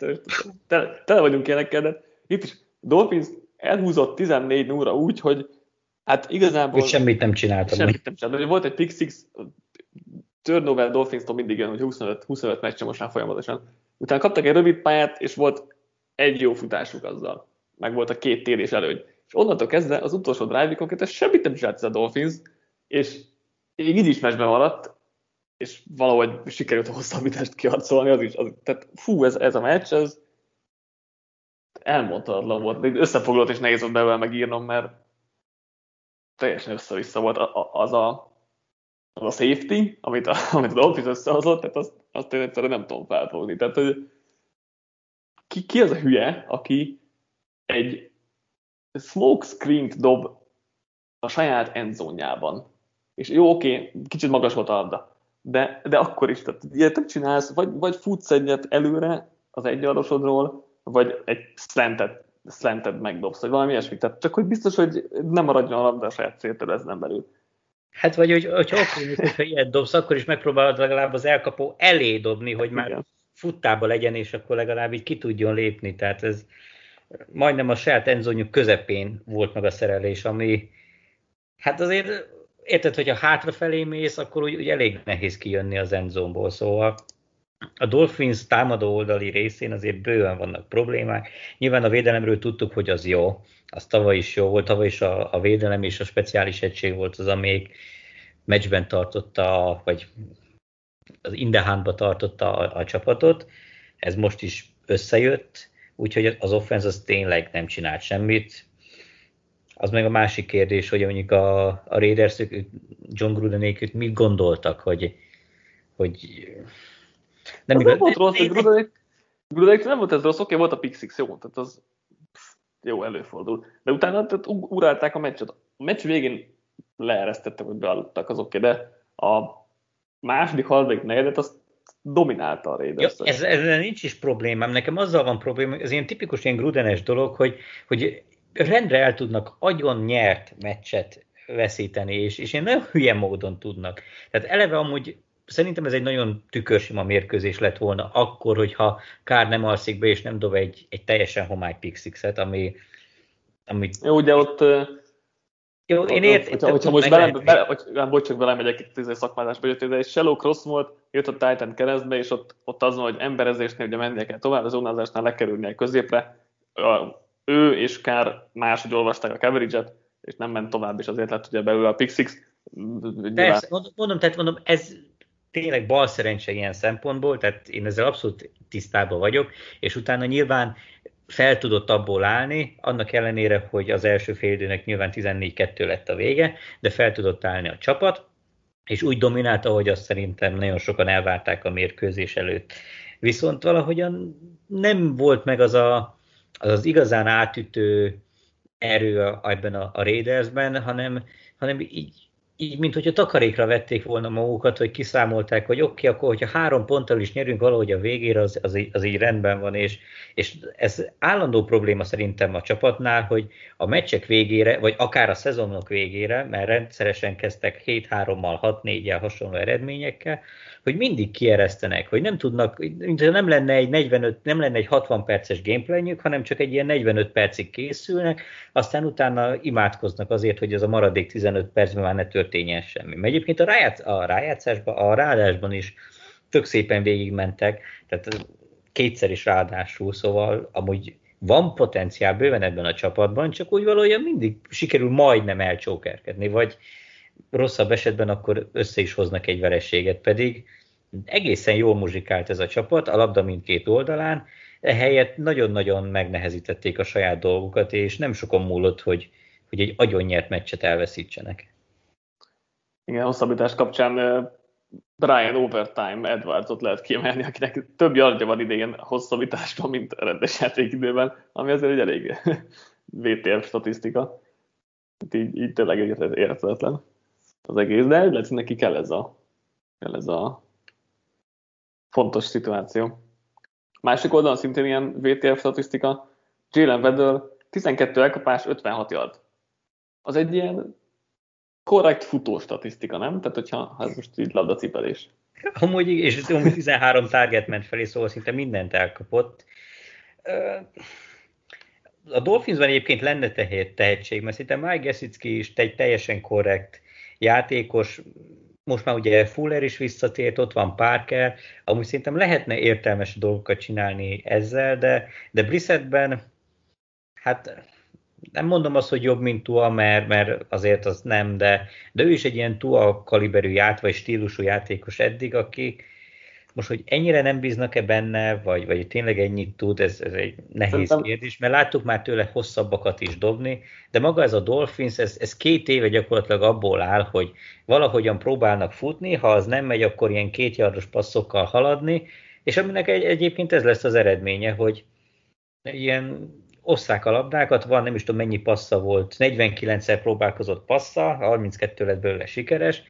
tele, tele vagyunk ilyenekkel, de itt is Dolphins elhúzott 14 0 úgy, hogy hát igazából... Hogy semmit nem csináltam. Semmit nem csináltam. Volt egy pick six, turnover Dolphins-tól mindig jön, hogy 25, 25 meccse most már folyamatosan. Utána kaptak egy rövid pályát, és volt egy jó futásuk azzal. Meg volt a két térés előny. És onnantól kezdve az utolsó drive konkrétan semmit nem csinált ez a Dolphins, és így is meccsben maradt, és valahogy sikerült a hosszabbítást kiharcolni, az is, az, tehát fú, ez, ez a meccs, ez elmondhatatlan volt, összefoglalott és nehéz volt belőle megírnom, mert teljesen össze-vissza volt az a, az a safety, amit a, amit a Dolphins összehozott, tehát azt, azt én egyszerűen nem tudom felfogni. Tehát, hogy ki, ki az a hülye, aki egy smoke screen dob a saját endzónjában. És jó, oké, kicsit magas volt a labda, de, de akkor is, tehát ilyet nem csinálsz, vagy, vagy futsz egyet előre az egyarosodról, vagy egy slantet, slantet megdobsz, vagy valami ilyesmi. Tehát csak hogy biztos, hogy nem maradjon a labda a saját célterületen belül. Hát vagy, hogy, hogyha oké, hogyha ilyet dobsz, akkor is megpróbálod legalább az elkapó elé dobni, hogy már Igen. futtába legyen, és akkor legalább így ki tudjon lépni. Tehát ez majdnem a saját enzonyuk közepén volt meg a szerelés, ami hát azért érted, hogyha hátrafelé mész, akkor úgy, úgy elég nehéz kijönni az endzónból, szóval a Dolphins támadó oldali részén azért bőven vannak problémák. Nyilván a védelemről tudtuk, hogy az jó, az tavaly is jó volt, tavaly is a, a védelem és a speciális egység volt az, amelyik meccsben tartotta, vagy az Indehánba tartotta a, a csapatot. Ez most is összejött, úgyhogy az offense az tényleg nem csinált semmit. Az meg a másik kérdés, hogy mondjuk a, a Raiders, John Grudenék mit gondoltak, hogy, hogy nem, igaz, nem volt rossz, hogy Grudenék, Grudenék nem volt ez rossz, oké, volt a Pixix, jó, tehát az jó, előfordul. De utána tehát urálták a meccset. A meccs végén leeresztettek, hogy bealudtak, az oké, de a második harmadik negyedet azt dominálta a Raiders. Ja, ez, ez, nincs is problémám. Nekem azzal van probléma, ez ilyen tipikus ilyen grudenes dolog, hogy, hogy rendre el tudnak agyon nyert meccset veszíteni, és, és ilyen nagyon hülye módon tudnak. Tehát eleve amúgy szerintem ez egy nagyon tükörsima mérkőzés lett volna akkor, hogyha Kár nem alszik be, és nem dob egy, egy teljesen homály pixixet, ami, amit... Jó, ugye ott jó, én ért, hogyha, hogyha most velem, bele, hogy, bocs, csak velem megyek itt a szakmázásba, de egy shallow cross volt, jött a Titan keresztbe, és ott, ott az van, hogy emberezésnél ugye mennie kell tovább, az zónázásnál lekerülni a középre. A, ő és Kár máshogy olvasták a coverage és nem ment tovább, és azért lett ugye belőle a Pixix. Persze, mondom, mondom, tehát mondom, ez tényleg bal szerencse ilyen szempontból, tehát én ezzel abszolút tisztában vagyok, és utána nyilván fel tudott abból állni, annak ellenére, hogy az első félidőnek nyilván 14-2 lett a vége, de fel tudott állni a csapat, és úgy dominálta, hogy azt szerintem nagyon sokan elvárták a mérkőzés előtt. Viszont valahogyan nem volt meg az a, az, az igazán átütő erő ebben a, a Raidersben, hanem, hanem így így, mint hogyha takarékra vették volna magukat, hogy kiszámolták, hogy oké, okay, akkor hogyha három ponttal is nyerünk valahogy a végére, az, az, így, az így rendben van, és, és ez állandó probléma szerintem a csapatnál, hogy a meccsek végére, vagy akár a szezonok végére, mert rendszeresen kezdtek 7-3-mal, 6-4-jel hasonló eredményekkel, hogy mindig kieresztenek, hogy nem tudnak, mint nem lenne egy 45, nem lenne egy 60 perces gameplayjük, hanem csak egy ilyen 45 percig készülnek, aztán utána imádkoznak azért, hogy ez a maradék 15 percben már ne történjen semmi. Mert egyébként a, rájátsz, a rájátszásban, a ráadásban is tök szépen végigmentek, tehát kétszer is ráadásul, szóval amúgy van potenciál bőven ebben a csapatban, csak úgy valójában mindig sikerül majdnem elcsókerkedni, vagy, rosszabb esetben akkor össze is hoznak egy vereséget, pedig egészen jól muzsikált ez a csapat, a labda mindkét oldalán, ehelyett nagyon-nagyon megnehezítették a saját dolgukat, és nem sokon múlott, hogy, hogy egy agyonnyert meccset elveszítsenek. Igen, hosszabbítás kapcsán Brian Overtime Edwardsot lehet kiemelni, akinek több yardja van idén hosszabbításban, mint rendes játékidőben, ami azért egy elég VTF statisztika. Hát így, így tényleg érthetetlen az egész, de lehet, hogy neki kell ez a, kell ez a fontos szituáció. Másik oldalon szintén ilyen VTF statisztika, Jalen Weddle 12 elkapás, 56 yard. Az egy ilyen korrekt futó statisztika, nem? Tehát, hogyha ha most így labdacipelés. Amúgy, és 13 target ment felé, szóval szinte mindent elkapott. A Dolphinsban egyébként lenne tehetség, mert szerintem Mike Gesicki is egy teljesen korrekt játékos, most már ugye Fuller is visszatért, ott van Parker, amúgy szerintem lehetne értelmes dolgokat csinálni ezzel, de, de Brissettben, hát nem mondom azt, hogy jobb, mint Tua, mert, mert azért az nem, de, de ő is egy ilyen Tua kaliberű ját, vagy stílusú játékos eddig, aki most, hogy ennyire nem bíznak-e benne, vagy, vagy tényleg ennyit tud, ez, ez egy nehéz Szerintem... kérdés, mert láttuk már tőle hosszabbakat is dobni, de maga ez a Dolphins, ez, ez két éve gyakorlatilag abból áll, hogy valahogyan próbálnak futni, ha az nem megy, akkor ilyen kétjardos passzokkal haladni, és aminek egy, egyébként ez lesz az eredménye, hogy ilyen osszák a labdákat, van nem is tudom mennyi passza volt, 49-szer próbálkozott passza, 32 lett belőle sikeres,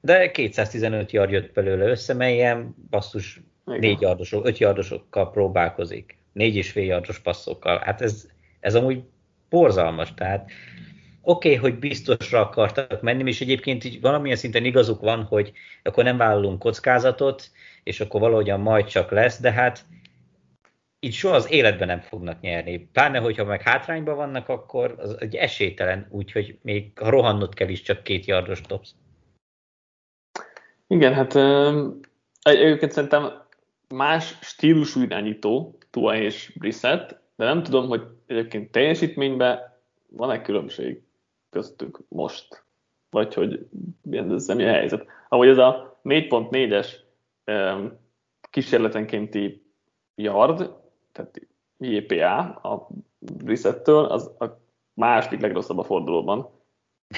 de 215 yard jött belőle össze, melyen basszus 4 yardosok, 5 yardosokkal próbálkozik, 4 és fél yardos passzokkal. Hát ez, ez amúgy borzalmas, tehát oké, okay, hogy biztosra akartak menni, és egyébként így valamilyen szinten igazuk van, hogy akkor nem vállalunk kockázatot, és akkor valahogyan majd csak lesz, de hát így soha az életben nem fognak nyerni. Pláne, hogyha meg hátrányban vannak, akkor az egy esélytelen, úgyhogy még ha rohannod kell is, csak két yardos dobsz. Igen, hát egyébként szerintem más stílusú irányító, Tua és Brissett, de nem tudom, hogy egyébként teljesítményben van-e különbség köztük most, vagy hogy ez mi a helyzet. Ahogy ez a 4.4-es kísérletenkénti yard, tehát JPA a Brissettől, az a második legrosszabb a fordulóban.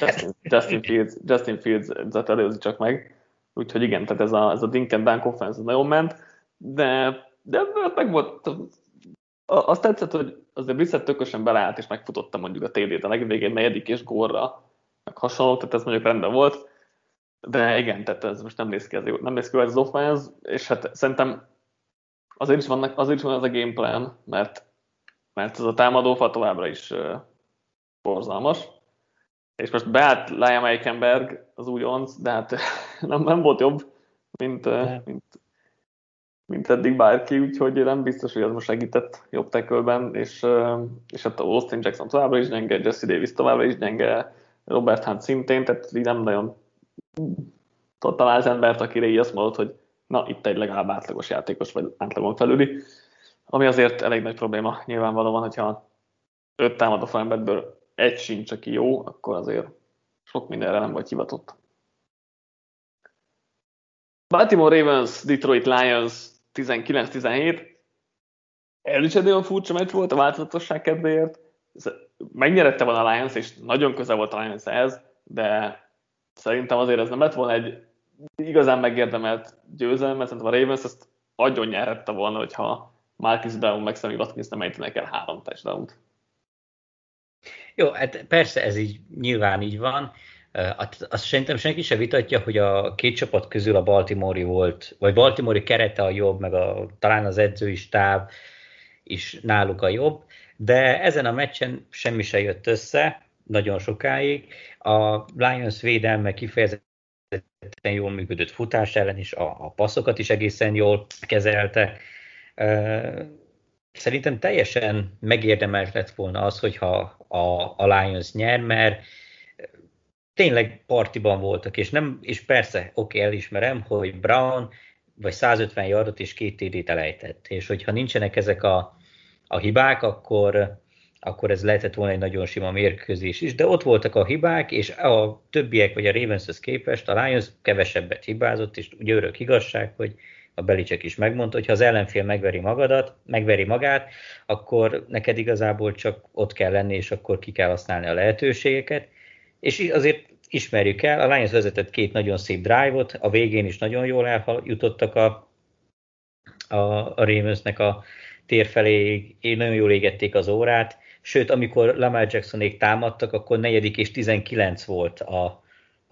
Justin, Justin Fields, Justin Fields előzi csak meg. Úgyhogy igen, tehát ez a, ez a Dink and Dunk offense nagyon ment, de, de meg volt, azt tetszett, hogy azért Brissett tökösen beleállt és megfutotta mondjuk a TD-t a legvégén, negyedik és górra, meg hasonló, tehát ez mondjuk rendben volt, de igen, tehát ez most nem néz ki, ez, nem néz ki az offense, és hát szerintem azért is, vannak, azért is van ez a game plan, mert, mert ez a támadó fal továbbra is uh, borzalmas, és most beállt Liam Eikenberg, az újonc, de hát nem, nem volt jobb, mint, mint, mint eddig bárki, úgyhogy nem biztos, hogy az most segített jobb tekölben, és, és hát Austin Jackson továbbra is gyenge, Jesse Davis továbbra is gyenge, Robert Hunt szintén, tehát így nem nagyon talált embert, akire így azt mondod, hogy na, itt egy legalább átlagos játékos, vagy átlagon felüli, ami azért elég nagy probléma nyilvánvalóan, hogyha öt támadó falemberből egy sincs, aki jó, akkor azért sok mindenre nem vagy hivatott. Baltimore Ravens, Detroit Lions 19-17. Ez is egy olyan furcsa meccs volt a változatosság kedvéért. Megnyerette volna a Lions, és nagyon közel volt a Lions ehhez, de szerintem azért ez nem lett volna egy igazán megérdemelt győzelem, mert szerintem a Ravens ezt agyon nyerhette volna, hogyha Marcus Brown meg Sammy Watkins nem ejtenek el három touchdown-t. Jó, hát persze ez így nyilván így van. Azt szerintem senki sem vitatja, hogy a két csapat közül a Baltimore volt, vagy Baltimore kerete a jobb, meg a, talán az edzői stáb is náluk a jobb, de ezen a meccsen semmi se jött össze, nagyon sokáig. A Lions védelme kifejezetten jól működött futás ellen is, a, a passzokat is egészen jól kezelte. Szerintem teljesen megérdemelt lett volna az, hogyha a, a Lions nyer, mert tényleg partiban voltak, és, nem, és persze, oké, okay, elismerem, hogy Brown vagy 150 yardot és két TD-t elejtett, és hogyha nincsenek ezek a, a hibák, akkor, akkor ez lehetett volna egy nagyon sima mérkőzés is, de ott voltak a hibák, és a többiek, vagy a Ravenshez képest a Lions kevesebbet hibázott, és ugye örök igazság, hogy a Belicek is megmondta, hogy ha az ellenfél megveri magadat, megveri magát, akkor neked igazából csak ott kell lenni, és akkor ki kell használni a lehetőségeket. És azért ismerjük el, a Lions vezetett két nagyon szép drive-ot, a végén is nagyon jól eljutottak a, a, a Ravensnek a tér felé, nagyon jól égették az órát, sőt, amikor Lamar Jacksonék támadtak, akkor negyedik és 19 volt a,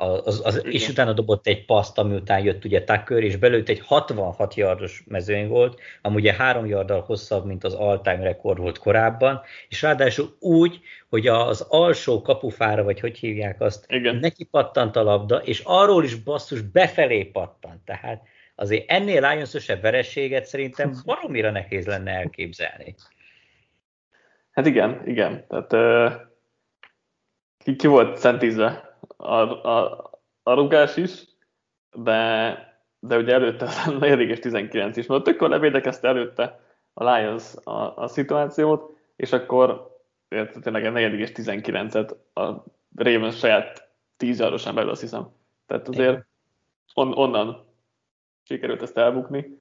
az, az, és utána dobott egy paszt, ami után jött ugye Tucker, és belőtt egy 66 yardos mezőny volt, ami ugye három yarddal hosszabb, mint az all-time rekord volt korábban, és ráadásul úgy, hogy az alsó kapufára, vagy hogy hívják azt, Igen. neki pattant a labda, és arról is basszus befelé pattant, tehát azért ennél Lions-ösebb verességet szerintem baromira nehéz lenne elképzelni. Hát igen, igen. Tehát ki, ki volt szentízve a, a, a rugás is, de, de ugye előtte a 4 és 19 is, mert tök levédekezte előtte a Lions a, a szituációt, és akkor tényleg a 4 és 19-et a Ravens saját 10 yardosan belül, azt hiszem. Tehát azért on, onnan sikerült ezt elbukni.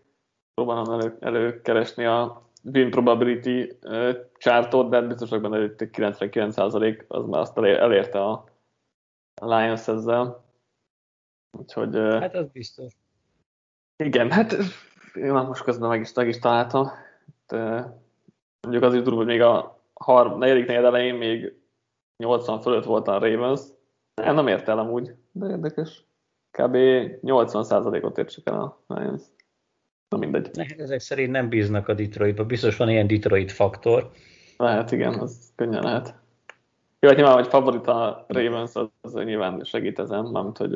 Próbálom elő, előkeresni a win probability chartot, de biztos vagyok benne, hogy 99% az már azt elérte a, Lions ezzel. Úgyhogy... Hát az biztos. Igen, hát én most közben meg is, meg is találtam. De, mondjuk az is durva, hogy még a har, negyedik negyed elején még 80 fölött volt a Ravens. Nem, nem ért el amúgy, de érdekes. Kb. 80%-ot ért csak el a Lions. Na mindegy. Hát ezek szerint nem bíznak a Detroitba. Biztos van ilyen Detroit faktor. Lehet, igen, az könnyen lehet. Jó, hát nyilván, hogy favorit a Ravens, az, az nyilván segít ezen, mármint, hogy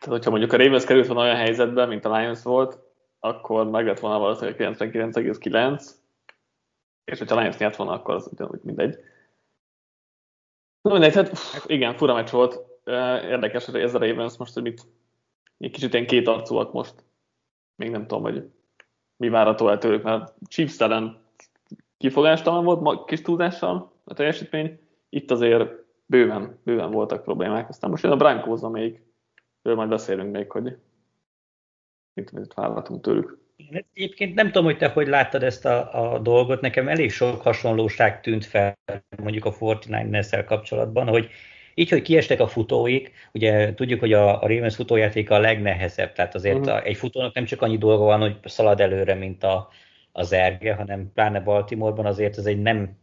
tehát, hogyha mondjuk a Ravens került volna olyan helyzetbe, mint a Lions volt, akkor meg lett volna valószínűleg 99,9, és hogyha a Lions nyert volna, akkor az ugyanúgy mindegy. Na mindegy, hát uff, igen, fura meccs volt. Érdekes, hogy ez a Ravens most, hogy mit, egy kicsit ilyen két arcúak most. Még nem tudom, hogy mi várható el tőlük, mert Chiefs telen kifogástalan volt, kis túlzással, a teljesítmény. Itt azért bőven, bőven voltak problémák. Aztán most jön a broncos őről majd beszélünk még, hogy mit, mit várhatunk tőlük. Egyébként nem tudom, hogy te hogy láttad ezt a, a dolgot, nekem elég sok hasonlóság tűnt fel mondjuk a 49 kapcsolatban, hogy így, hogy kiestek a futóik, ugye tudjuk, hogy a, a Ravens futójátéka a legnehezebb, tehát azért uh-huh. a, egy futónak nem csak annyi dolga van, hogy szalad előre, mint a, az erge, hanem pláne Baltimoreban azért ez egy nem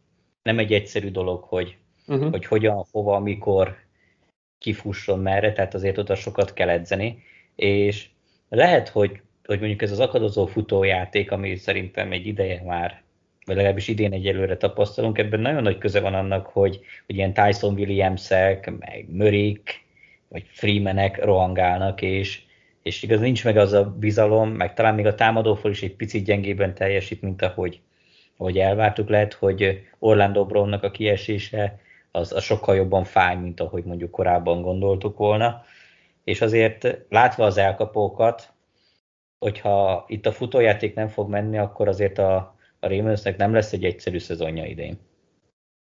nem egy egyszerű dolog, hogy, uh-huh. hogy hogyan, hova, mikor kifusson merre, tehát azért oda sokat kell edzeni, és lehet, hogy, hogy mondjuk ez az akadozó futójáték, ami szerintem egy ideje már, vagy legalábbis idén egyelőre tapasztalunk, ebben nagyon nagy köze van annak, hogy, hogy ilyen Tyson Williamsek, meg Mörik, vagy Freemanek rohangálnak, és, és igaz nincs meg az a bizalom, meg talán még a támadófal is egy picit gyengében teljesít, mint ahogy ahogy elvártuk, lehet, hogy Orlando Brownnak a kiesése az, az sokkal jobban fáj, mint ahogy mondjuk korábban gondoltuk volna. És azért látva az elkapókat, hogyha itt a futójáték nem fog menni, akkor azért a, a Ravensnek nem lesz egy egyszerű szezonja idén.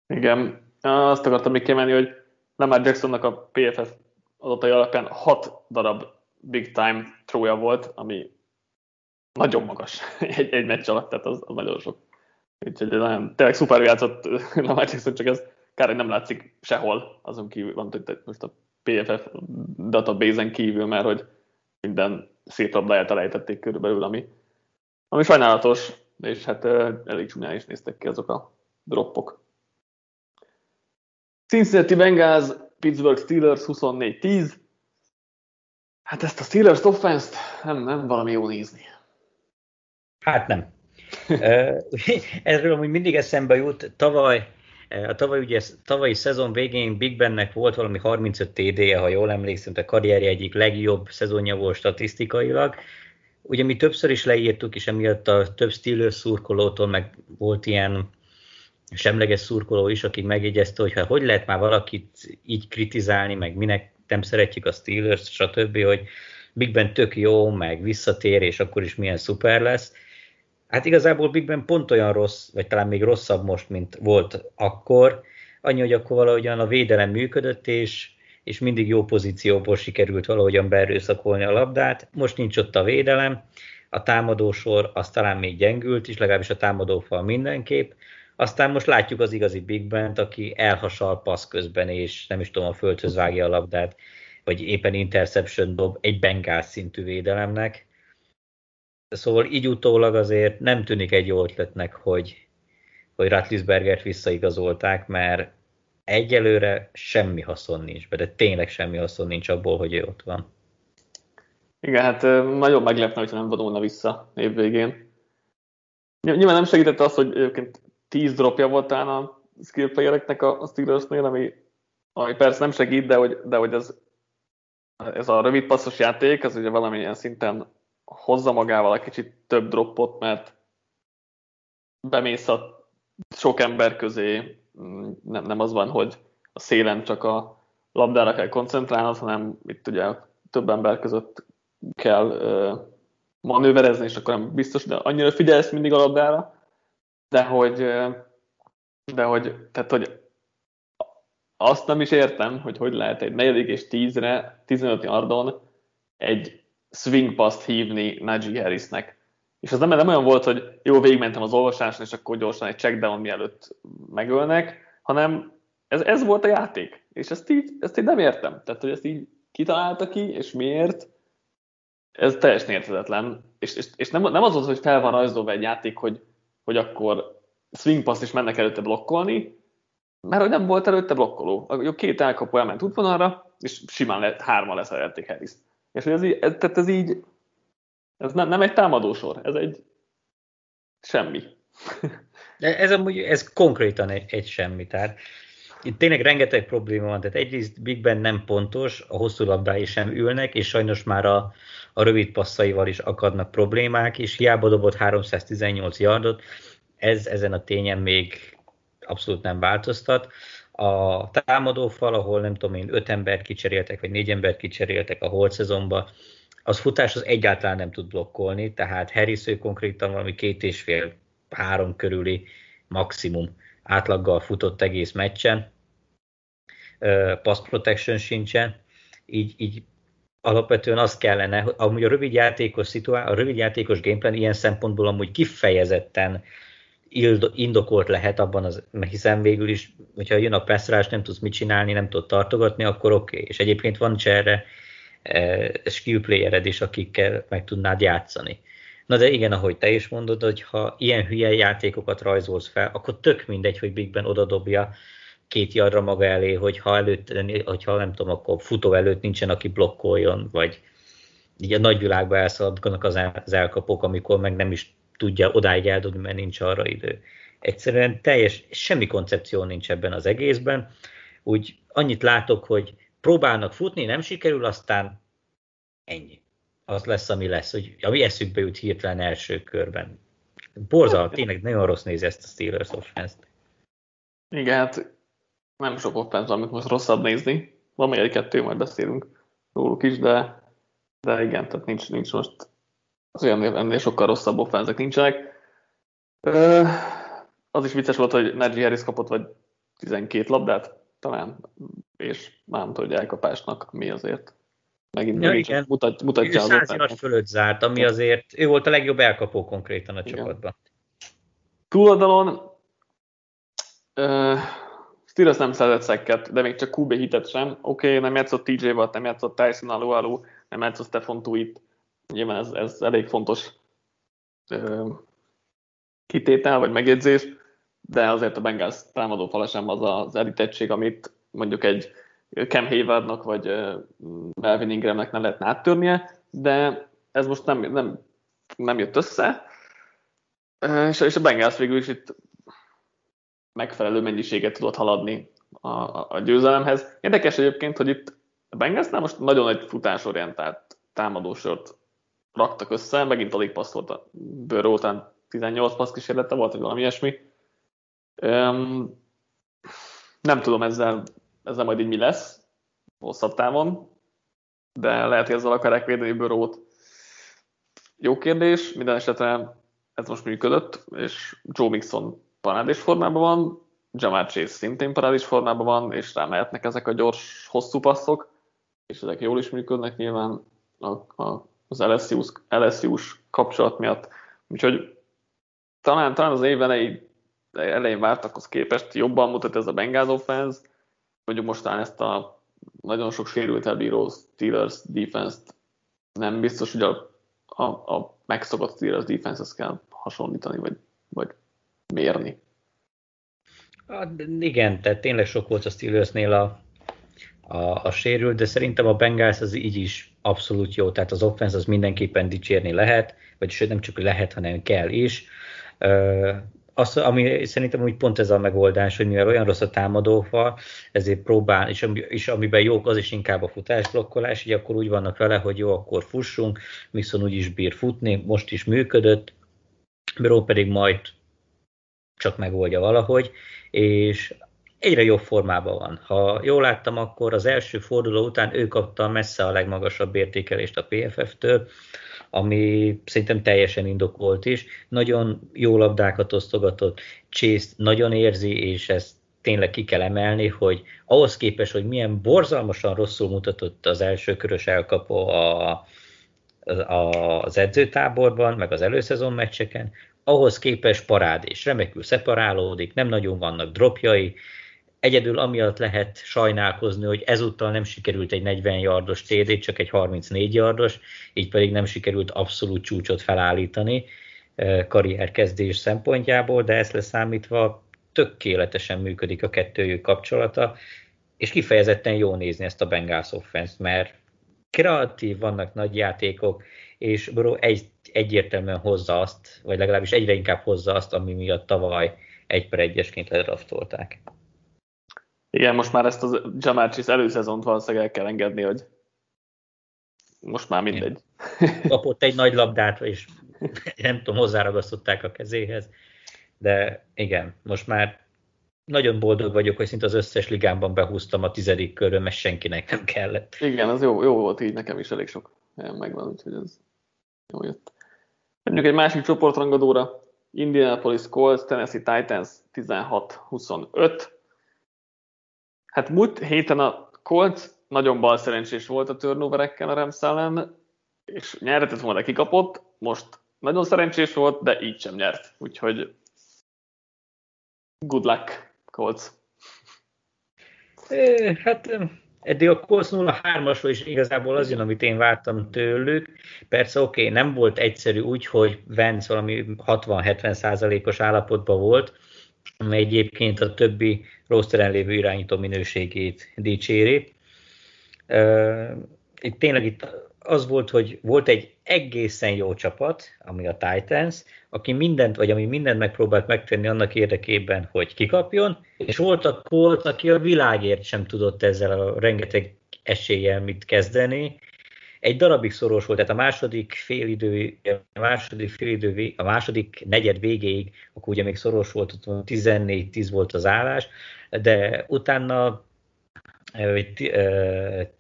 Igen, azt akartam még kiemelni, hogy Lamar Jacksonnak a PFF adatai alapján 6 darab big time trója volt, ami nagyon magas egy, egy meccs alatt, tehát az, az nagyon sok. Úgyhogy nagyon, tényleg szuper játszott Lamar Jackson, csak ez kár, hogy nem látszik sehol, azon kívül, van, hogy most a PFF database-en kívül, mert hogy minden szép labdáját elejtették körülbelül, ami, ami sajnálatos, és hát elég csúnyán is néztek ki azok a droppok. Cincinnati Bengals, Pittsburgh Steelers 24-10. Hát ezt a Steelers offense nem, nem valami jó nézni. Hát nem. Erről amúgy mindig eszembe jut, tavaly, a tavaly, ugye, tavalyi szezon végén Big Bennek volt valami 35 TD-je, ha jól emlékszem, a karrierje egyik legjobb szezonja volt statisztikailag. Ugye mi többször is leírtuk, és emiatt a több Steelers szurkolótól meg volt ilyen semleges szurkoló is, aki megjegyezte, hogy hát hogy lehet már valakit így kritizálni, meg minek nem szeretjük a Steelers, stb., hogy Big Ben tök jó, meg visszatér, és akkor is milyen szuper lesz Hát igazából Big Ben pont olyan rossz, vagy talán még rosszabb most, mint volt akkor. Annyi, hogy akkor valahogyan a védelem működött, és, és mindig jó pozícióból sikerült valahogyan beerőszakolni a labdát. Most nincs ott a védelem, a támadósor az talán még gyengült is, legalábbis a támadófal mindenképp. Aztán most látjuk az igazi Big Bent, aki elhasal passz közben, és nem is tudom, a földhöz vágja a labdát, vagy éppen interception dob egy bengál szintű védelemnek Szóval így utólag azért nem tűnik egy jó ötletnek, hogy, hogy Ratlisbergert visszaigazolták, mert egyelőre semmi haszon nincs be, de tényleg semmi haszon nincs abból, hogy ő ott van. Igen, hát nagyon meglepne, hogyha nem vonulna vissza évvégén. Nyilván nem segítette az, hogy egyébként 10 dropja volt talán a skill playereknek a Steelersnél, ami, ami persze nem segít, de hogy, de hogy ez, ez a rövid passzos játék, ez ugye valamilyen szinten hozza magával egy kicsit több droppot, mert bemész a sok ember közé, nem, nem az van, hogy a szélen csak a labdára kell koncentrálnod, hanem itt ugye több ember között kell uh, manőverezni, és akkor nem biztos, de annyira figyelsz mindig a labdára, de hogy, de hogy, tehát, hogy azt nem is értem, hogy hogy lehet egy negyedik és tízre, 15 yardon egy swing passt hívni Najee Harrisnek. És az nem, nem olyan volt, hogy jó, végigmentem az olvasáson, és akkor gyorsan egy checkdown mielőtt megölnek, hanem ez, ez volt a játék. És ezt így, ezt így nem értem. Tehát, hogy ezt így kitalálta ki, és miért, ez teljesen érthetetlen. És, és, és nem, nem az az, hogy fel van rajzolva egy játék, hogy, hogy akkor swing pass is mennek előtte blokkolni, mert hogy nem volt előtte blokkoló. A két elkapó elment útvonalra, és simán lett, hárman leszerelték harris És hogy ez így, ez, tehát ez így, ez nem, nem egy támadósor, ez egy semmi. De ez amúgy, ez konkrétan egy, egy semmi, tehát itt tényleg rengeteg probléma van, tehát egyrészt Big Ben nem pontos, a hosszú labdái sem ülnek, és sajnos már a, a rövid passzaival is akadnak problémák, és hiába dobott 318 yardot, ez ezen a tényen még abszolút nem változtat. A támadófal, ahol nem tudom én, öt embert kicseréltek, vagy négy embert kicseréltek a holt szezonban, az futás az egyáltalán nem tud blokkolni, tehát Harris ő konkrétan valami két és fél, három körüli maximum átlaggal futott egész meccsen, pass protection sincsen, így, így alapvetően az kellene, hogy amúgy a rövid játékos szituá- a rövid játékos gameplan ilyen szempontból amúgy kifejezetten indokolt lehet abban, az, hiszen végül is, hogyha jön a passzrás, nem tudsz mit csinálni, nem tudod tartogatni, akkor oké. Okay. És egyébként van erre e, skill playered is, akikkel meg tudnád játszani. Na de igen, ahogy te is mondod, hogy ha ilyen hülye játékokat rajzolsz fel, akkor tök mindegy, hogy Big Ben odadobja két yardra maga elé, hogyha előtt, hogyha nem tudom, akkor futó előtt nincsen, aki blokkoljon, vagy így a nagyvilágba elszaladganak az, el, az elkapók, amikor meg nem is tudja odáig eldobni, mert nincs arra idő. Egyszerűen teljes, semmi koncepció nincs ebben az egészben. Úgy annyit látok, hogy próbálnak futni, nem sikerül, aztán ennyi. Az lesz, ami lesz, hogy ami eszükbe jut hirtelen első körben. Borzal, tényleg nagyon rossz nézi ezt a Steelers offense-t. Igen, hát nem sok offense, amit most rosszabb nézni. Van még egy-kettő, majd beszélünk róluk is, de, de igen, tehát nincs, nincs most az olyan ennél sokkal rosszabb offenzek nincsenek. Az is vicces volt, hogy Najee Harris kapott vagy 12 labdát talán, és nem hogy elkapásnak mi azért. Megint, ja, megint igen. Mutat, mutatja ő az ottát. fölött zárt, ami azért, ő volt a legjobb elkapó konkrétan a igen. csapatban. Túloldalon uh, Steelers nem szerzett szekket, de még csak QB hitet sem. Oké, okay, nem játszott TJ Watt, nem játszott Tyson Alualu, nem játszott Stefan Tuit, Nyilván ez, ez elég fontos ö, kitétel vagy megjegyzés, de azért a Bengals támadó fala sem az az elítettség, amit mondjuk egy Cam Haywardnak vagy Melvin Ingramnek nem lehetne áttörnie, de ez most nem, nem, nem jött össze, és, és a Bengals végül is itt megfelelő mennyiséget tudott haladni a, a, a győzelemhez. Érdekes egyébként, hogy itt a Bengalsnál most nagyon egy futásorientált támadósort raktak össze, megint alig passzolt a bőr után 18 passz kísérlete volt, vagy valami ilyesmi. Um, nem tudom ezzel, ezzel majd így mi lesz hosszabb távon, de lehet, hogy ezzel akarják védeni bőrót. Jó kérdés, minden esetre ez most működött, és Joe Mixon parádés formában van, Jamar Chase szintén parádés formában van, és rá mehetnek ezek a gyors, hosszú passzok, és ezek jól is működnek nyilván a, a az LSU-s, LSU-s kapcsolat miatt. Úgyhogy talán, talán az év elején, elején vártakhoz képest jobban mutat ez a Bengals offense, mondjuk mostán ezt a nagyon sok sérült elbíró Steelers defense-t nem biztos, hogy a, a, a megszokott Steelers defense-hez kell hasonlítani, vagy, vagy mérni. Hát, igen, tehát tényleg sok volt a Steelersnél a, a, a sérült, de szerintem a Bengals az így is abszolút jó, tehát az offense az mindenképpen dicsérni lehet, vagyis nem csak lehet, hanem kell is. Az, ami szerintem úgy pont ez a megoldás, hogy mivel olyan rossz a támadófal, ezért próbál, és, és amiben jók, az is inkább a futásblokkolás, így akkor úgy vannak vele, hogy jó, akkor fussunk, viszont úgy is bír futni, most is működött, Bro pedig majd csak megoldja valahogy, és egyre jobb formában van. Ha jól láttam, akkor az első forduló után ő kapta messze a legmagasabb értékelést a PFF-től, ami szerintem teljesen indokolt is. Nagyon jó labdákat osztogatott, Chase nagyon érzi, és ezt tényleg ki kell emelni, hogy ahhoz képest, hogy milyen borzalmasan rosszul mutatott az első körös elkapó a, a, az edzőtáborban, meg az előszezon meccseken, ahhoz képest parád és remekül szeparálódik, nem nagyon vannak dropjai, Egyedül amiatt lehet sajnálkozni, hogy ezúttal nem sikerült egy 40 yardos TD, csak egy 34 yardos, így pedig nem sikerült abszolút csúcsot felállítani karrierkezdés szempontjából, de ezt leszámítva tökéletesen működik a kettőjük kapcsolata, és kifejezetten jó nézni ezt a Bengals offense mert kreatív, vannak nagy játékok, és Bro egy, egyértelműen hozza azt, vagy legalábbis egyre inkább hozza azt, ami miatt tavaly egy per egyesként ledraftolták. Igen, most már ezt a Jamar Chase előszezont valószínűleg el kell engedni, hogy most már mindegy. Kapott egy nagy labdát, és nem tudom, hozzáragasztották a kezéhez, de igen, most már nagyon boldog vagyok, hogy szinte az összes ligámban behúztam a tizedik körön, mert senkinek nem kellett. Igen, az jó, jó volt így, nekem is elég sok helyen megvan, úgyhogy ez jó jött. Menjünk egy másik csoportrangadóra. Indianapolis Colts, Tennessee Titans 16-25. Hát múlt héten a Colts nagyon bal szerencsés volt a turnoverekkel a Rams ellen, és nyerhetett volna kikapott, most nagyon szerencsés volt, de így sem nyert. Úgyhogy good luck, Colts. Hát eddig a Colts 0-3-asról is igazából az jön, amit én vártam tőlük. Persze oké, okay, nem volt egyszerű úgy, hogy Vance valami 60-70 százalékos állapotban volt, amely egyébként a többi rosteren lévő irányító minőségét dicséri. Itt tényleg itt az volt, hogy volt egy egészen jó csapat, ami a Titans, aki mindent, vagy ami mindent megpróbált megtenni annak érdekében, hogy kikapjon, és volt a Colt, aki a világért sem tudott ezzel a rengeteg eséllyel mit kezdeni, egy darabig szoros volt, tehát a második félidő, a második félidő, a második negyed végéig, akkor ugye még szoros volt, 14-10 volt az állás, de utána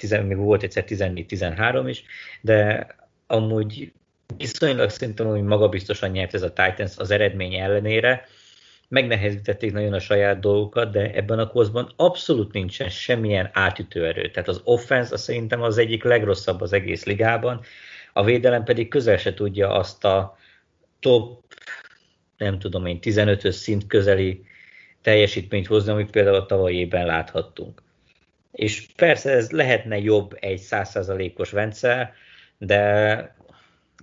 még volt egyszer 14-13 is, de amúgy viszonylag szerintem, hogy magabiztosan nyert ez a Titans az eredmény ellenére, megnehezítették nagyon a saját dolgokat, de ebben a koszban abszolút nincsen semmilyen átütő erő. Tehát az offense az szerintem az egyik legrosszabb az egész ligában, a védelem pedig közel se tudja azt a top, nem tudom én, 15-ös szint közeli teljesítményt hozni, amit például a tavalyi évben láthattunk. És persze ez lehetne jobb egy százszázalékos Vence, de,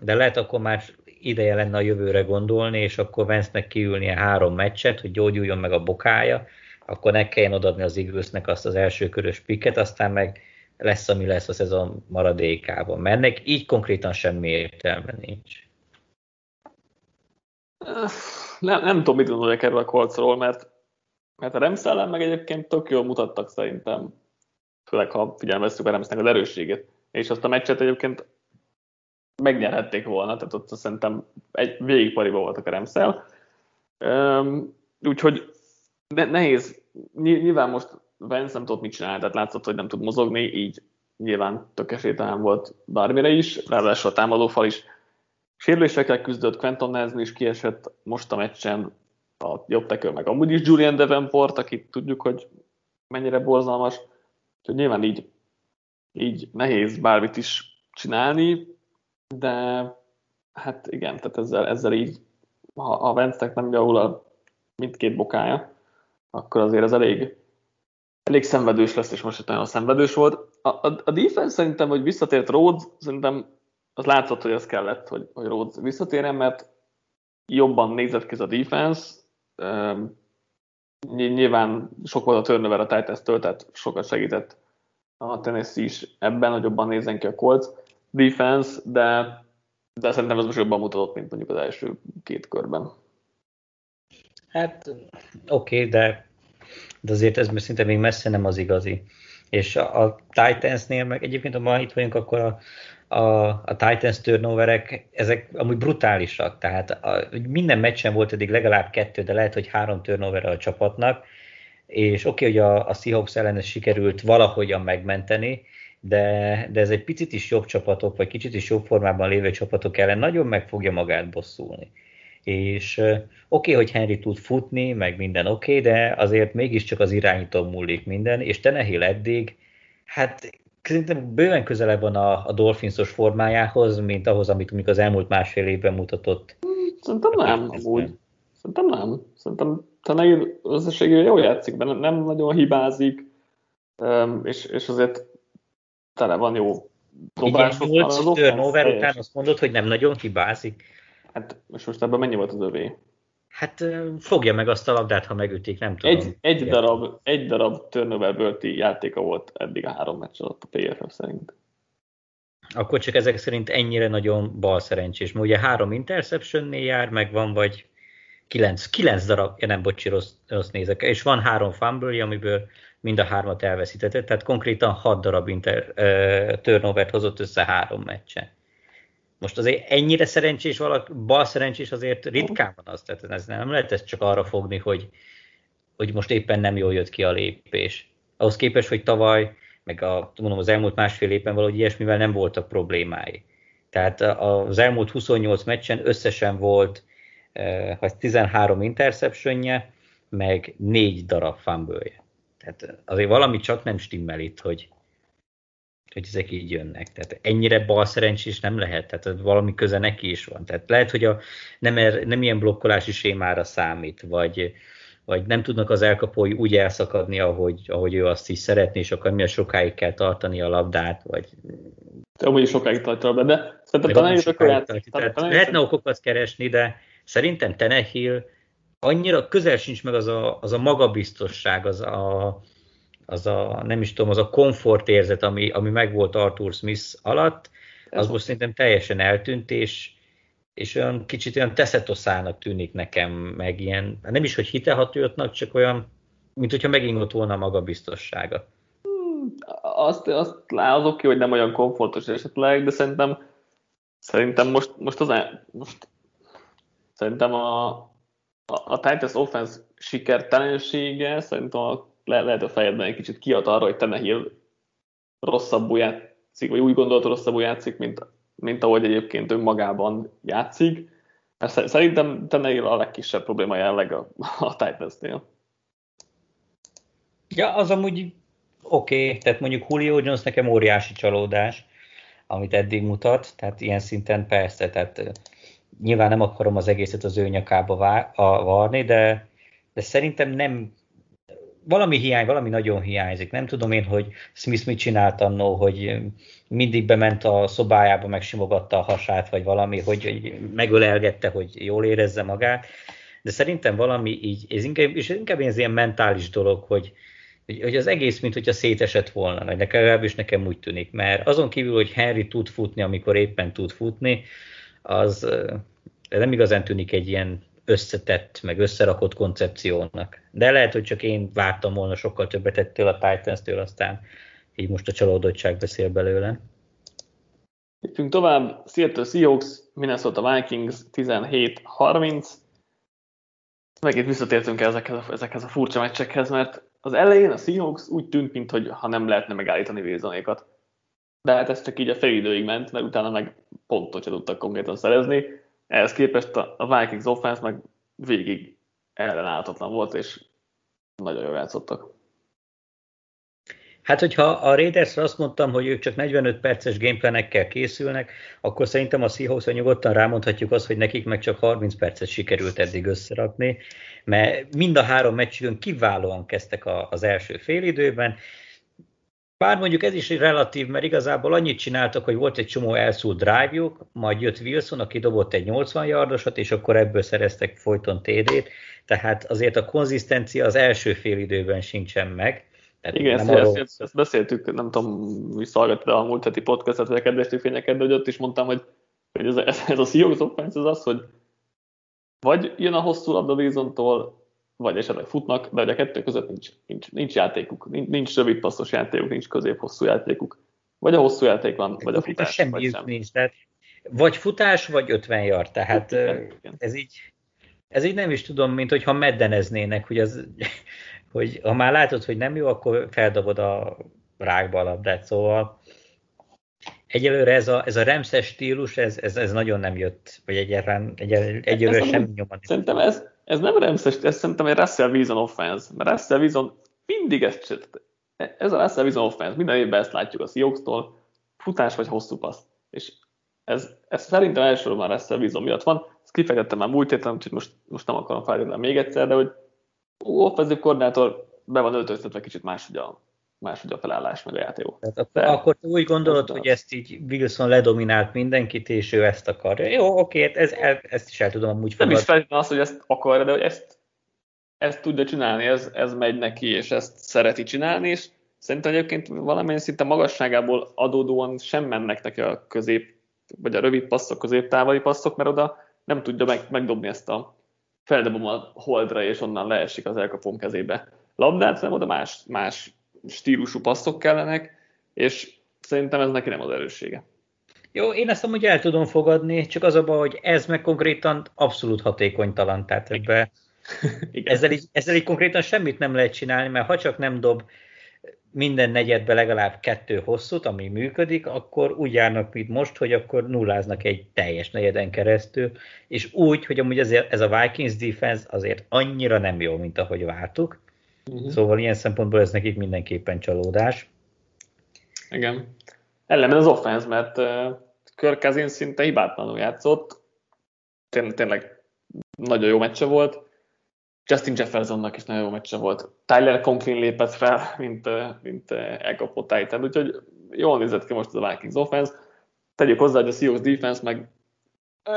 de lehet akkor már ideje lenne a jövőre gondolni, és akkor Vence-nek kiülnie három meccset, hogy gyógyuljon meg a bokája, akkor ne kelljen odadni az Eaglesnek azt az első körös piket, aztán meg lesz, ami lesz a szezon maradékában. Mert ennek így konkrétan semmi értelme nincs. Nem, nem tudom, mit gondolják erről a kolcról, mert, mert a Rams meg egyébként tök jól mutattak szerintem, főleg ha figyelmeztük a Ramsnek az erősségét. És azt a meccset egyébként megnyerhették volna, tehát ott szerintem egy végigpariba voltak a Remszel. Úgyhogy ne, nehéz, nyilván most Vance nem tudott mit csinálni, tehát látszott, hogy nem tud mozogni, így nyilván tök esélytelen volt bármire is, ráadásul a támadófal is. Sérülésekkel küzdött, Quentin Nelson is kiesett most a meccsen, a jobb tekő meg amúgy is Julian Davenport, akit tudjuk, hogy mennyire borzalmas, úgyhogy nyilván így, így nehéz bármit is csinálni, de hát igen, tehát ezzel, ezzel így, ha a Vence-nek nem javul a mindkét bokája, akkor azért ez elég, elég szenvedős lesz, és most itt nagyon szenvedős volt. A, a, a defense szerintem, hogy visszatért Rhodes, szerintem az látszott, hogy ez kellett, hogy, hogy Rhodes visszatérjen, mert jobban nézett ki a defense, Nyilván sok volt a turnover a Titans-től, tehát sokat segített a Tennessee is ebben, hogy jobban nézzen ki a Colts defense, de, de szerintem ez most jobban mutatott, mint mondjuk az első két körben. Hát oké, okay, de, de azért ez szinte még messze nem az igazi. És a, a Titansnél, meg egyébként ha ma itt vagyunk, akkor a, a, a Titans turnoverek, ezek amúgy brutálisak, tehát a, minden meccsen volt eddig legalább kettő, de lehet, hogy három turnover a csapatnak, és oké, okay, hogy a, a Seahawks ellen sikerült valahogyan megmenteni, de, de ez egy picit is jobb csapatok, vagy kicsit is jobb formában lévő csapatok ellen nagyon meg fogja magát bosszulni. És oké, okay, hogy Henry tud futni, meg minden oké, okay, de azért mégiscsak az irányító múlik minden, és Tenehill eddig, hát szerintem bőven közelebb van a, a Dolphinsos formájához, mint ahhoz, amit mondjuk az elmúlt másfél évben mutatott. Szerintem nem, amúgy. Szerintem nem. Szerintem Tenehill összességében jól játszik, de nem nagyon hibázik, és, és azért tele van jó dobások. Igen, 8 turnover után azt mondod, hogy nem nagyon hibázik. Hát most, most ebben mennyi volt az övé? Hát fogja meg azt a labdát, ha megütik, nem tudom. Egy, egy darab, egy darab turnover játéka volt eddig a három meccs alatt a PFF szerint. Akkor csak ezek szerint ennyire nagyon bal szerencsés. Mert ugye három interceptionnél jár, meg van vagy kilenc, kilenc darab, ja nem, bocsi, rossz, rossz nézek, és van három fumble amiből mind a hármat elveszítette, tehát konkrétan hat darab inter, uh, turnovert hozott össze három meccsen. Most azért ennyire szerencsés valaki, bal szerencsés azért ritkán van az, tehát ez nem lehet ezt csak arra fogni, hogy, hogy most éppen nem jól jött ki a lépés. Ahhoz képest, hogy tavaly, meg a, mondom, az elmúlt másfél évben valahogy ilyesmivel nem voltak problémái. Tehát az elmúlt 28 meccsen összesen volt uh, 13 interceptionje, meg 4 darab fumble Tehát azért valami csak nem stimmel itt, hogy, hogy ezek így jönnek. Tehát ennyire bal szerencsés nem lehet, tehát valami köze neki is van. Tehát lehet, hogy a, nem, er, nem ilyen blokkolási sémára számít, vagy, vagy nem tudnak az elkapói úgy elszakadni, ahogy, ahogy ő azt is szeretné, és akkor milyen sokáig kell tartani a labdát, vagy... Amúgy is sokáig tartja labdát, de szerintem talán is akkor. Lehetne okokat keresni, de szerintem Tenehill annyira közel sincs meg az a, az a magabiztosság, az a, az a, nem is tudom, az a komfortérzet, ami, ami megvolt Arthur Smith alatt, az most szerintem teljesen eltűnt, és, és olyan kicsit olyan teszetoszának tűnik nekem, meg ilyen, nem is, hogy hitehatóatnak, csak olyan, mint hogyha megingott volna a magabiztossága. Hmm, azt, azt az oké, hogy nem olyan komfortos esetleg, de szerintem szerintem most, most az most szerintem a, a, a Titans offense sikertelensége szerintem a, le, lehet a fejedben egy kicsit kiad arra, hogy Tenehill rosszabbul játszik, vagy úgy gondolt rosszabbul játszik, mint, mint ahogy egyébként önmagában játszik. Mert szerintem Tenehill a legkisebb probléma jelenleg a, a Titansnél. Ja, az amúgy oké, okay. tehát mondjuk Julio Jones nekem óriási csalódás, amit eddig mutat, tehát ilyen szinten persze, tehát nyilván nem akarom az egészet az ő nyakába varni, de, de szerintem nem, valami hiány, valami nagyon hiányzik. Nem tudom én, hogy Smith mit csinált annó, hogy mindig bement a szobájába, megsimogatta a hasát, vagy valami, hogy, megölelgette, hogy jól érezze magát. De szerintem valami így, ez inkább, és inkább ez ilyen mentális dolog, hogy, hogy, az egész, mint hogyha szétesett volna, vagy nekem, legalábbis nekem úgy tűnik, mert azon kívül, hogy Henry tud futni, amikor éppen tud futni, az nem igazán tűnik egy ilyen összetett, meg összerakott koncepciónak. De lehet, hogy csak én vártam volna sokkal többet ettől a Titans-től, aztán így most a csalódottság beszél belőle. Lépjünk tovább, Seattle Seahawks, Minnesota Vikings 17-30. Megint visszatértünk ezekhez a, ezekhez a furcsa meccsekhez, mert az elején a Seahawks úgy tűnt, mintha nem lehetne megállítani Wilsonékat. De hát ez csak így a felidőig ment, mert utána meg pontot se tudtak konkrétan szerezni. Ehhez képest a Vikings offense meg végig ellenállhatatlan volt, és nagyon jól játszottak. Hát, hogyha a Raidersre azt mondtam, hogy ők csak 45 perces gameplanekkel készülnek, akkor szerintem a seahawks nyugodtan rámondhatjuk azt, hogy nekik meg csak 30 percet sikerült eddig összerakni, mert mind a három meccsükön kiválóan kezdtek az első félidőben, Bár mondjuk ez is relatív, mert igazából annyit csináltak, hogy volt egy csomó elszúrt drive-juk, majd jött Wilson, aki dobott egy 80 yardosat, és akkor ebből szereztek folyton TD-t, tehát azért a konzisztencia az első fél időben sincsen meg. Tehát Igen, ezt, arról... ezt, ezt, beszéltük, nem tudom, visszahallgattad a múlt heti podcastot, vagy a kedves fényeket, de hogy ott is mondtam, hogy, hogy ez, ez, ez a Seahawks offense az az, hogy vagy jön a hosszú labda Wilsontól, vagy esetleg futnak, de a kettő között nincs, nincs, nincs játékuk, nincs, nincs rövid passzos játékuk, nincs közép-hosszú játékuk. Vagy a hosszú játék van, vagy a futás. Semmi vagy sem. nincs, tehát vagy futás, vagy 50 yard, tehát igen, igen. ez így ez így nem is tudom, mint hogyha meddeneznének, hogy, az, hogy ha már látod, hogy nem jó, akkor feldobod a rákba a labdát, szóval egyelőre ez a, ez a remszes stílus, ez, ez, ez nagyon nem jött, vagy egyáltalán egy, egyelőre sem nyomani. Szerintem ez, ez nem remszes, ez szerintem egy Russell Wilson offense, mert Russell Wilson mindig ezt csinált. Ez a Russell Wilson offense, minden évben ezt látjuk a Seahawks-tól, futás vagy hosszú passz. És ez, ez szerintem elsősorban Russell Wilson miatt van, ezt kifejtettem már múlt héten, úgyhogy most, most nem akarom felírni még egyszer, de hogy offenzív koordinátor be van öltöztetve kicsit máshogy a, máshogy a felállás, meg a játékok. Tehát de, akkor te úgy gondolod, hogy ezt így Wilson ledominált mindenkit, és ő ezt akarja. Jó, oké, ez, ezt is el tudom amúgy fogadni. Nem is feltétlenül az, hogy ezt akarja, de hogy ezt, ezt tudja csinálni, ez, ez megy neki, és ezt szereti csinálni, és szerintem egyébként valamilyen szinte magasságából adódóan sem mennek neki a közép, vagy a rövid passzok, középtávoli passzok, mert oda nem tudja meg, megdobni ezt a feldobom a holdra, és onnan leesik az elkapom kezébe labdát, nem oda más, más stílusú passzok kellenek, és szerintem ez neki nem az erőssége. Jó, én ezt amúgy el tudom fogadni, csak az a baj, hogy ez meg konkrétan abszolút hatékonytalan. Tehát ebbe, ezzel, így, ezzel így konkrétan semmit nem lehet csinálni, mert ha csak nem dob minden negyedbe legalább kettő hosszút, ami működik, akkor úgy járnak, mint most, hogy akkor nulláznak egy teljes negyeden keresztül, és úgy, hogy amúgy ez a Vikings defense azért annyira nem jó, mint ahogy vártuk. Uh-huh. Szóval ilyen szempontból ez nekik mindenképpen csalódás. Igen. Ellenben az offense, mert uh, Kirk Cousins szinte hibátlanul játszott, Tény, tényleg nagyon jó meccse volt, Justin Jeffersonnak is nagyon jó meccse volt. Tyler Conklin lépett fel, mint, mint elkapott Titan, úgyhogy jól nézett ki most az a Vikings offense. Tegyük hozzá, hogy a Seahawks defense meg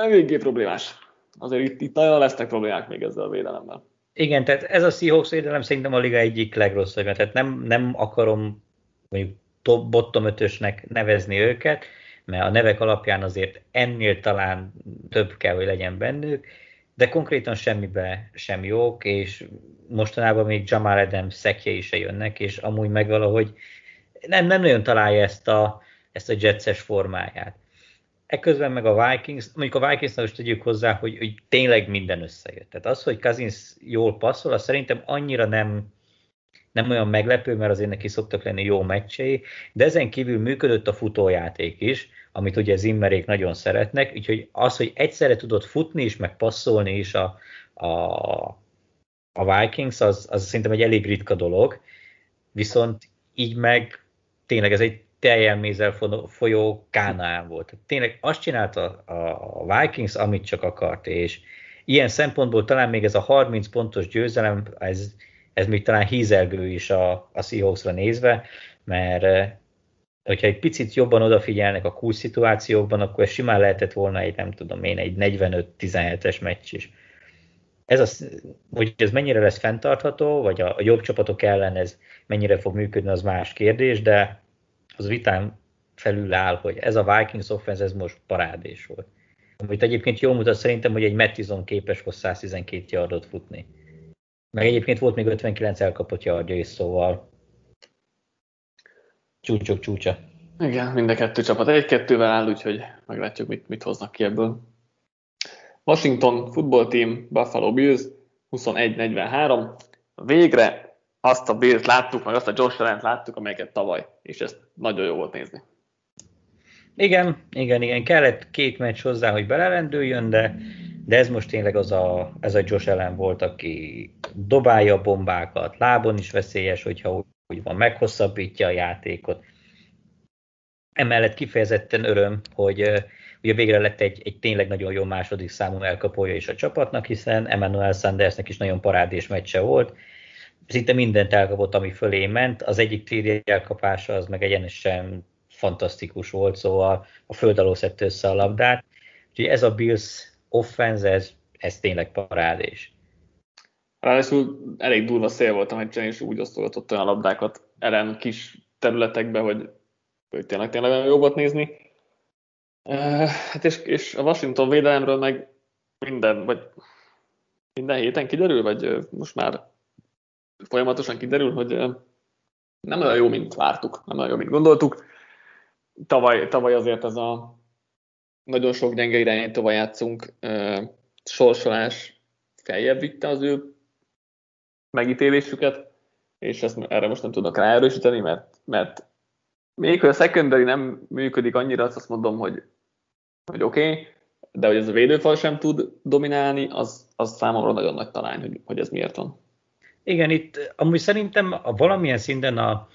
végé problémás. Azért itt, itt nagyon lesznek problémák még ezzel a védelemmel. Igen, tehát ez a Seahawks védelem szerintem a liga egyik legrosszabb, tehát nem, nem akarom mondjuk top, bottom ötösnek nevezni őket, mert a nevek alapján azért ennél talán több kell, hogy legyen bennük, de konkrétan semmibe sem jók, és mostanában még Jamal Adams szekjei se jönnek, és amúgy meg valahogy nem, nem nagyon találja ezt a, ezt a jetses formáját. Ekközben meg a Vikings, mondjuk a vikings most tegyük hozzá, hogy, hogy tényleg minden összejött. Tehát az, hogy Cousins jól passzol, az szerintem annyira nem, nem olyan meglepő, mert azért neki szoktak lenni jó meccsei, de ezen kívül működött a futójáték is, amit ugye Zimmerék nagyon szeretnek, úgyhogy az, hogy egyszerre tudod futni is, meg passzolni is a, a, a Vikings, az, az szerintem egy elég ritka dolog, viszont így meg tényleg ez egy teljelmézzel folyó kánaán volt. Tényleg azt csinálta a Vikings, amit csak akart, és ilyen szempontból talán még ez a 30 pontos győzelem, ez, ez még talán hízelgő is a, a Seahawksra nézve, mert hogyha egy picit jobban odafigyelnek a cool szituációkban, akkor ez simán lehetett volna egy, nem tudom én, egy 45-17-es meccs is. Ez az, hogy ez mennyire lesz fenntartható, vagy a, a jobb csapatok ellen ez mennyire fog működni, az más kérdés, de az vitán felül áll, hogy ez a Vikings offense, ez most parádés volt. Amit egyébként jól mutat szerintem, hogy egy Mattison képes volt 112 yardot futni. Meg egyébként volt még 59 elkapott yardja is, szóval csúcsok csúcsa. Igen, mind a kettő csapat egy-kettővel áll, úgyhogy meglátjuk, mit, mit hoznak ki ebből. Washington Football Team, Buffalo Bills 21-43. Végre azt a Bills láttuk, meg azt a Josh allen láttuk, amelyeket tavaly, és ezt nagyon jó volt nézni. Igen, igen, igen, kellett két meccs hozzá, hogy belelendüljön, de, de ez most tényleg az a, ez a Josh Allen volt, aki dobálja a bombákat, lábon is veszélyes, hogyha úgy van, meghosszabbítja a játékot. Emellett kifejezetten öröm, hogy ugye végre lett egy, egy tényleg nagyon jó második számú elkapója is a csapatnak, hiszen Emmanuel Sandersnek is nagyon parádés meccse volt. Szinte mindent elkapott, ami fölé ment. Az egyik TD elkapása az meg egyenesen fantasztikus volt, szóval a föld alól szedte össze a labdát. Úgyhogy ez a Bills offense, ez, ez tényleg parádés. Ráadásul elég durva szél volt a meccsen, és úgy osztogatott olyan labdákat ellen kis területekbe, hogy, hogy tényleg, tényleg nagyon jó volt nézni. Uh, hát és, és a Washington védelemről meg minden, vagy minden héten kiderül, vagy most már folyamatosan kiderül, hogy nem olyan jó, mint vártuk, nem olyan jó, mint gondoltuk. Tavaly, tavaly azért ez a nagyon sok gyenge irányítóval játszunk, sorsolás feljebb vitte az ő megítélésüket, és ezt erre most nem tudnak ráerősíteni, mert, mert még hogy a secondary nem működik annyira, azt mondom, hogy, hogy oké, okay, de hogy ez a védőfal sem tud dominálni, az, az számomra nagyon nagy talány, hogy, hogy ez miért van. Igen, itt amúgy szerintem a valamilyen szinten a,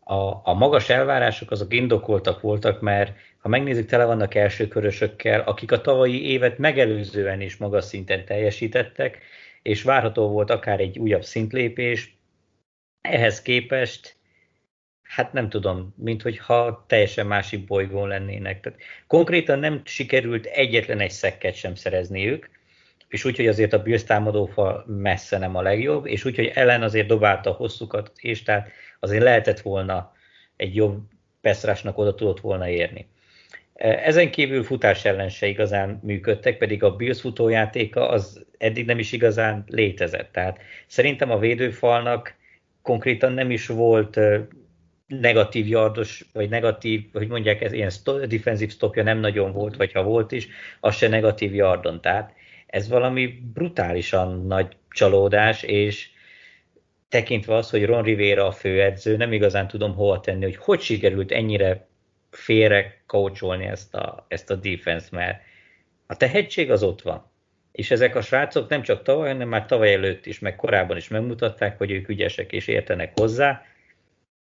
a, a magas elvárások azok indokoltak voltak, mert ha megnézzük, tele vannak elsőkörösökkel, akik a tavalyi évet megelőzően is magas szinten teljesítettek, és várható volt akár egy újabb szintlépés. Ehhez képest, hát nem tudom, mint hogyha teljesen másik bolygón lennének. Tehát konkrétan nem sikerült egyetlen egy szekket sem szerezniük, és úgy, hogy azért a Bills támadófal messze nem a legjobb, és úgy, hogy ellen azért dobálta a hosszukat, és tehát azért lehetett volna egy jobb Pestrásnak oda tudott volna érni. Ezen kívül futás ellen se igazán működtek, pedig a Bills futójátéka az eddig nem is igazán létezett. Tehát szerintem a védőfalnak konkrétan nem is volt negatív yardos, vagy negatív, hogy mondják, ez ilyen defensív stopja nem nagyon volt, vagy ha volt is, az se negatív yardon. Tehát ez valami brutálisan nagy csalódás, és tekintve az, hogy Ron Rivera a főedző, nem igazán tudom hova tenni, hogy hogy sikerült ennyire félre coacholni ezt a, ezt a defense, mert a tehetség az ott van. És ezek a srácok nem csak tavaly, hanem már tavaly előtt is, meg korábban is megmutatták, hogy ők ügyesek és értenek hozzá.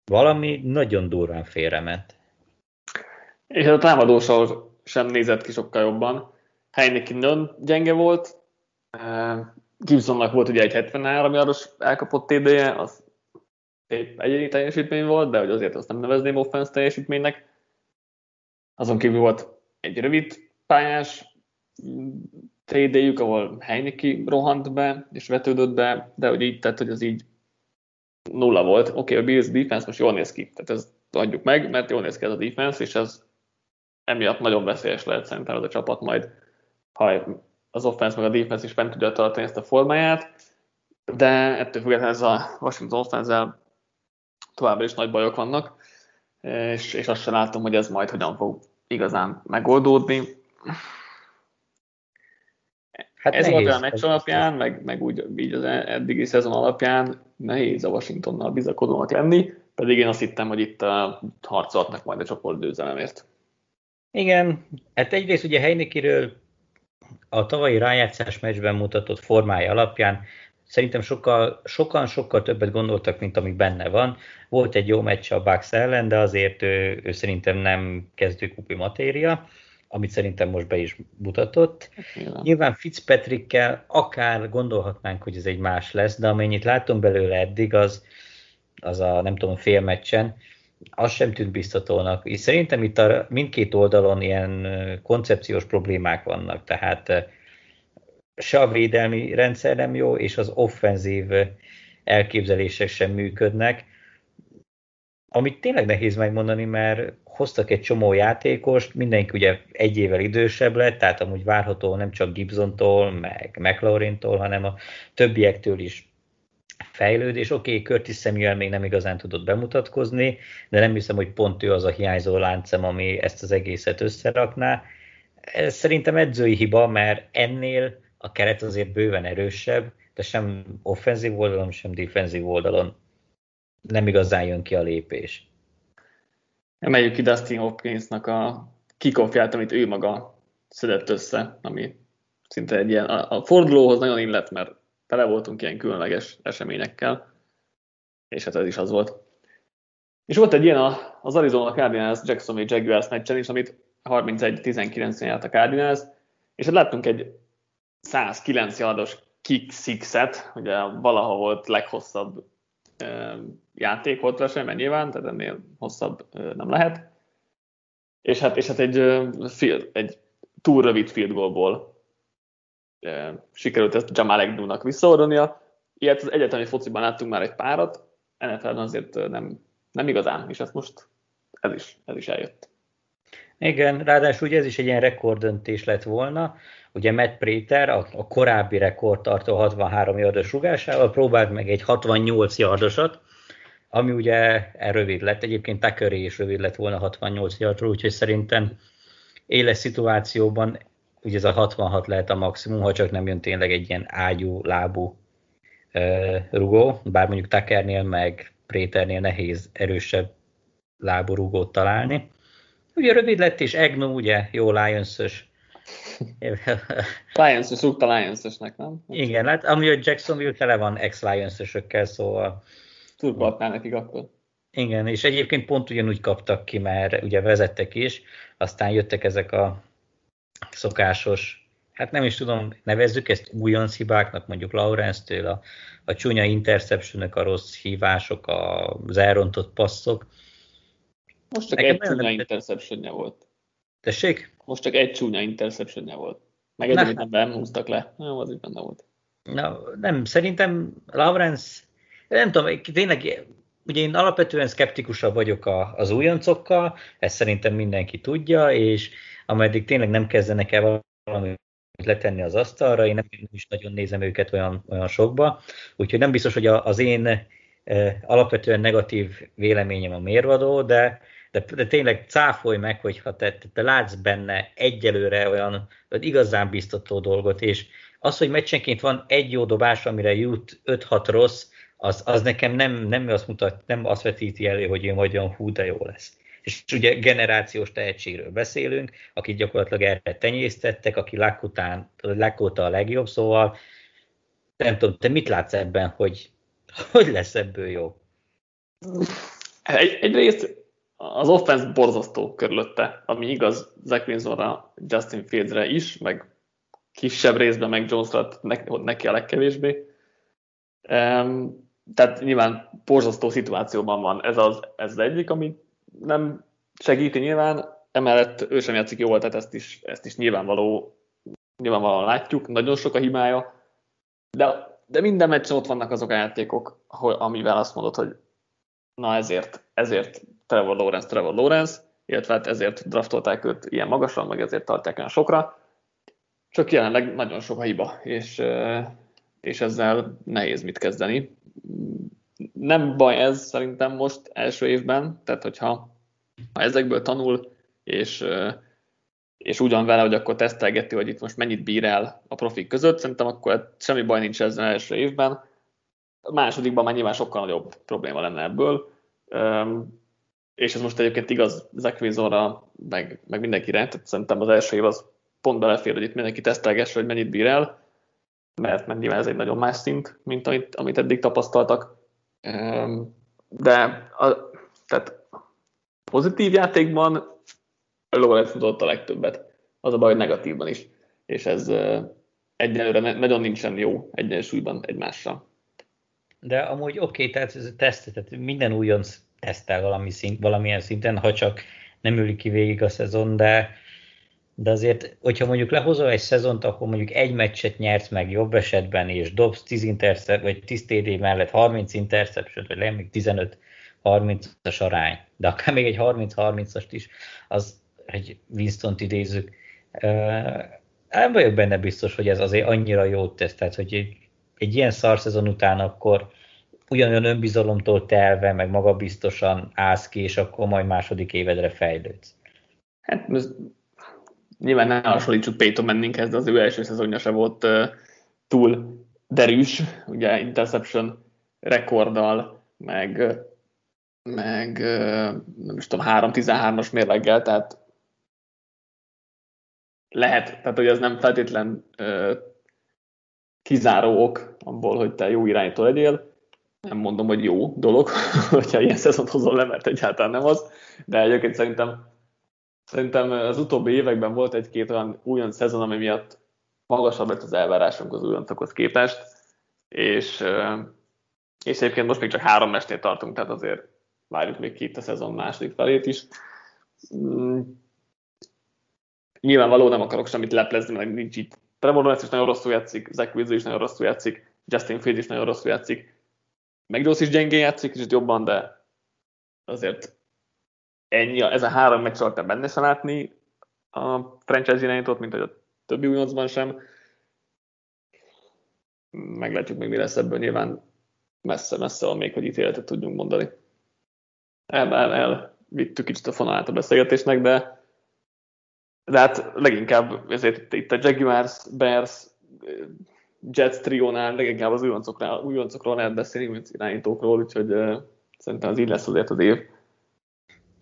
Valami nagyon durván félrement. És a támadósor sem nézett ki sokkal jobban. Heineken nagyon gyenge volt, Gibsonnak volt ugye egy 73 yardos elkapott TD-je, az szép egyéni teljesítmény volt, de hogy azért azt nem nevezném offense teljesítménynek. Azon kívül volt egy rövid pályás TD-jük, ahol Heineki rohant be és vetődött be, de hogy így, tehát hogy az így nulla volt. Oké, okay, a Bills defense most jól néz ki, tehát ezt adjuk meg, mert jól néz ki ez a defense, és ez emiatt nagyon veszélyes lehet szerintem ez a csapat majd, ha az offense meg a defense is fent tudja tartani ezt a formáját, de ettől függetlenül ez a Washington offense továbbra is nagy bajok vannak és, és azt sem látom, hogy ez majd hogyan fog igazán megoldódni. Hát ez volt a meccs alapján, meg, meg úgy így az eddigi szezon alapján nehéz a Washingtonnal bizakodónak lenni, pedig én azt hittem, hogy itt a harcolhatnak majd a csoport győzelemért. Igen, hát egyrészt ugye Heinekiről a tavalyi rájátszás meccsben mutatott formája alapján Szerintem sokkal, sokan sokkal többet gondoltak, mint ami benne van. Volt egy jó meccs a Bucks ellen, de azért ő, ő szerintem nem kezdőkupi matéria, amit szerintem most be is mutatott. Ja. Nyilván Fitzpatrickkel akár gondolhatnánk, hogy ez egy más lesz, de amennyit látom belőle eddig, az, az a nem tudom, fél meccsen, az sem tűnt biztatónak. És szerintem itt a, mindkét oldalon ilyen koncepciós problémák vannak, tehát se a védelmi rendszer nem jó, és az offenzív elképzelések sem működnek. Amit tényleg nehéz megmondani, mert hoztak egy csomó játékost, mindenki ugye egy évvel idősebb lett, tehát amúgy várható nem csak Gibsontól, meg McLaurintól, hanem a többiektől is fejlődés. Oké, okay, Curtis Samuel még nem igazán tudott bemutatkozni, de nem hiszem, hogy pont ő az a hiányzó láncem, ami ezt az egészet összerakná. Ez szerintem edzői hiba, mert ennél a keret azért bőven erősebb, de sem offenzív oldalon, sem defenzív oldalon nem igazán jön ki a lépés. Emeljük ki Dustin Hopkinsnak a kikoffját, amit ő maga szedett össze, ami szinte egy ilyen, a, a fordulóhoz nagyon illet, mert tele voltunk ilyen különleges eseményekkel, és hát ez is az volt. És volt egy ilyen az Arizona Cardinals Jacksonville Jaguars meccsen is, amit 31-19-en járt a Cardinals, és hát láttunk egy 109 yardos kick sixet, ugye valaha volt leghosszabb játék volt versenyben nyilván, tehát ennél hosszabb nem lehet. És hát, és hát egy, egy túl rövid field goalból sikerült ezt Jamal Agnew-nak visszaordania. Ilyet az egyetemi fociban láttunk már egy párat, NFL-ben azért nem, nem igazán, és ezt most ez is, ez is eljött. Igen, ráadásul ugye ez is egy ilyen rekorddöntés lett volna. Ugye Matt Prater a, a korábbi rekordtartó 63 yardos rugásával próbált meg egy 68 yardosat, ami ugye rövid lett. Egyébként Tuckeré is rövid lett volna 68 yardról, úgyhogy szerintem éles szituációban ugye ez a 66 lehet a maximum, ha csak nem jön tényleg egy ilyen ágyú, lábú rugó, bár mondjuk Tuckernél meg Préternél nehéz erősebb lábú rugót találni. Ugye rövid lett, és Egno, ugye jó Lions-ös. Lions-ös rúgta lions nem? Igen, hát ami a Jacksonville tele van ex-Lions-ösökkel, szóval... Turbatnál nekik akkor. Igen, és egyébként pont ugyanúgy kaptak ki, mert ugye vezettek is, aztán jöttek ezek a szokásos, hát nem is tudom, nevezzük ezt újonc hibáknak, mondjuk Lawrence-től, a, a csúnya interception a rossz hívások, az elrontott passzok, most csak Nekem egy csúnya interception volt. Tessék? Most csak egy csúnya interception volt. Meg egy, amit nem húztak le. Jó, az is benne volt. Na, nem, szerintem Lawrence, nem tudom, tényleg, ugye én alapvetően szkeptikusabb vagyok a, az újoncokkal, ezt szerintem mindenki tudja, és ameddig tényleg nem kezdenek el valami letenni az asztalra, én nem is nagyon nézem őket olyan, olyan sokba, úgyhogy nem biztos, hogy az én eh, alapvetően negatív véleményem a mérvadó, de de, de tényleg cáfolj meg, hogyha te, te, te látsz benne egyelőre olyan igazán biztató dolgot, és az, hogy meccsenként van egy jó dobás, amire jut 5-6 rossz, az, az nekem nem, nem azt mutat, nem azt vetíti elő, hogy én vagy olyan hú, de jó lesz. És ugye generációs tehetségről beszélünk, akik gyakorlatilag erre tenyésztettek, aki Lakután, Lakóta a legjobb, szóval nem tudom, te mit látsz ebben, hogy hogy lesz ebből jó? Egy, egyrészt az offense borzasztó körülötte, ami igaz Zach Wilsonra, Justin Fieldsre is, meg kisebb részben meg Jonesra neki a legkevésbé. Um, tehát nyilván borzasztó szituációban van ez az, ez az egyik, ami nem segíti nyilván, emellett ő sem játszik jól, tehát ezt is, ezt is nyilvánvaló, nyilvánvalóan látjuk, nagyon sok a hibája, de, de minden meccsen ott vannak azok a játékok, amivel azt mondod, hogy na ezért, ezért Trevor Lawrence, Trevor Lawrence, illetve hát ezért draftolták őt ilyen magasan, meg ezért tartják olyan sokra. Csak jelenleg nagyon sok a hiba, és, és ezzel nehéz mit kezdeni. Nem baj ez szerintem most első évben, tehát hogyha ha ezekből tanul, és, és ugyan vele, hogy akkor tesztelgeti, hogy itt most mennyit bír el a profik között, szerintem akkor semmi baj nincs ezzel első évben. A másodikban már nyilván sokkal nagyobb probléma lenne ebből és ez most egyébként igaz Zach Wilsonra, meg, meg mindenkire, tehát szerintem az első év az pont belefér, hogy itt mindenki tesztelgesse, hogy mennyit bír el, mert, mert nyilván ez egy nagyon más szint, mint amit, amit eddig tapasztaltak. De a, tehát pozitív játékban Lawrence mutatott a legtöbbet. Az a baj, hogy negatívban is. És ez egyelőre nagyon nincsen jó egyensúlyban egymással. De amúgy oké, okay, tehát ez a teszt, tehát minden újonc tesztel valami szint, valamilyen szinten, ha csak nem üli ki végig a szezon, de, de azért, hogyha mondjuk lehozol egy szezont, akkor mondjuk egy meccset nyersz meg jobb esetben, és dobsz 10 intercept, vagy 10 TD mellett 30 interception, vagy lehet még 15-30-as arány, de akár még egy 30-30-ast is, az egy Winston-t idézzük. Nem vagyok benne biztos, hogy ez azért annyira jót tesz, tehát hogy egy, egy ilyen szar szezon után akkor ugyanolyan önbizalomtól telve, meg magabiztosan állsz ki, és akkor majd második évedre fejlődsz. Hát nyilván ne hasonlítsuk Peyton Manninghez, de az ő első szezonja se volt uh, túl derűs, ugye interception rekorddal, meg, meg nem is tudom, 3-13-as mérleggel, tehát lehet, tehát hogy ez nem feltétlen uh, kizáró ok abból, hogy te jó irányító legyél, nem mondom, hogy jó dolog, hogyha ilyen szezon hozol le, mert egyáltalán nem az, de egyébként szerintem, szerintem az utóbbi években volt egy-két olyan újon szezon, ami miatt magasabb lett az elvárásunk az újoncokhoz képest, és, És egyébként most még csak három mestnél tartunk, tehát azért várjuk még ki itt a szezon második felét is. Mm. Nyilvánvaló nem akarok semmit leplezni, mert nincs itt. Trevor Lawrence is nagyon rosszul játszik, Zach Wilson is nagyon rosszul játszik, Justin Fields is nagyon rosszul játszik, McDowell is gyengén játszik, kicsit jobban, de azért ennyi, ez a három meccs alatt benne sem látni a franchise irányítót, mint hogy a többi újoncban sem. Meglátjuk még, mi lesz ebből nyilván messze-messze van még, hogy ítéletet tudjunk mondani. El, el, el vittük kicsit a fonalát a beszélgetésnek, de de hát leginkább ezért itt a Jaguars, Bears, Jets triónál leginkább az újoncokról, újoncokról lehet beszélni, mint irányítókról, úgyhogy uh, szerintem az így lesz azért az év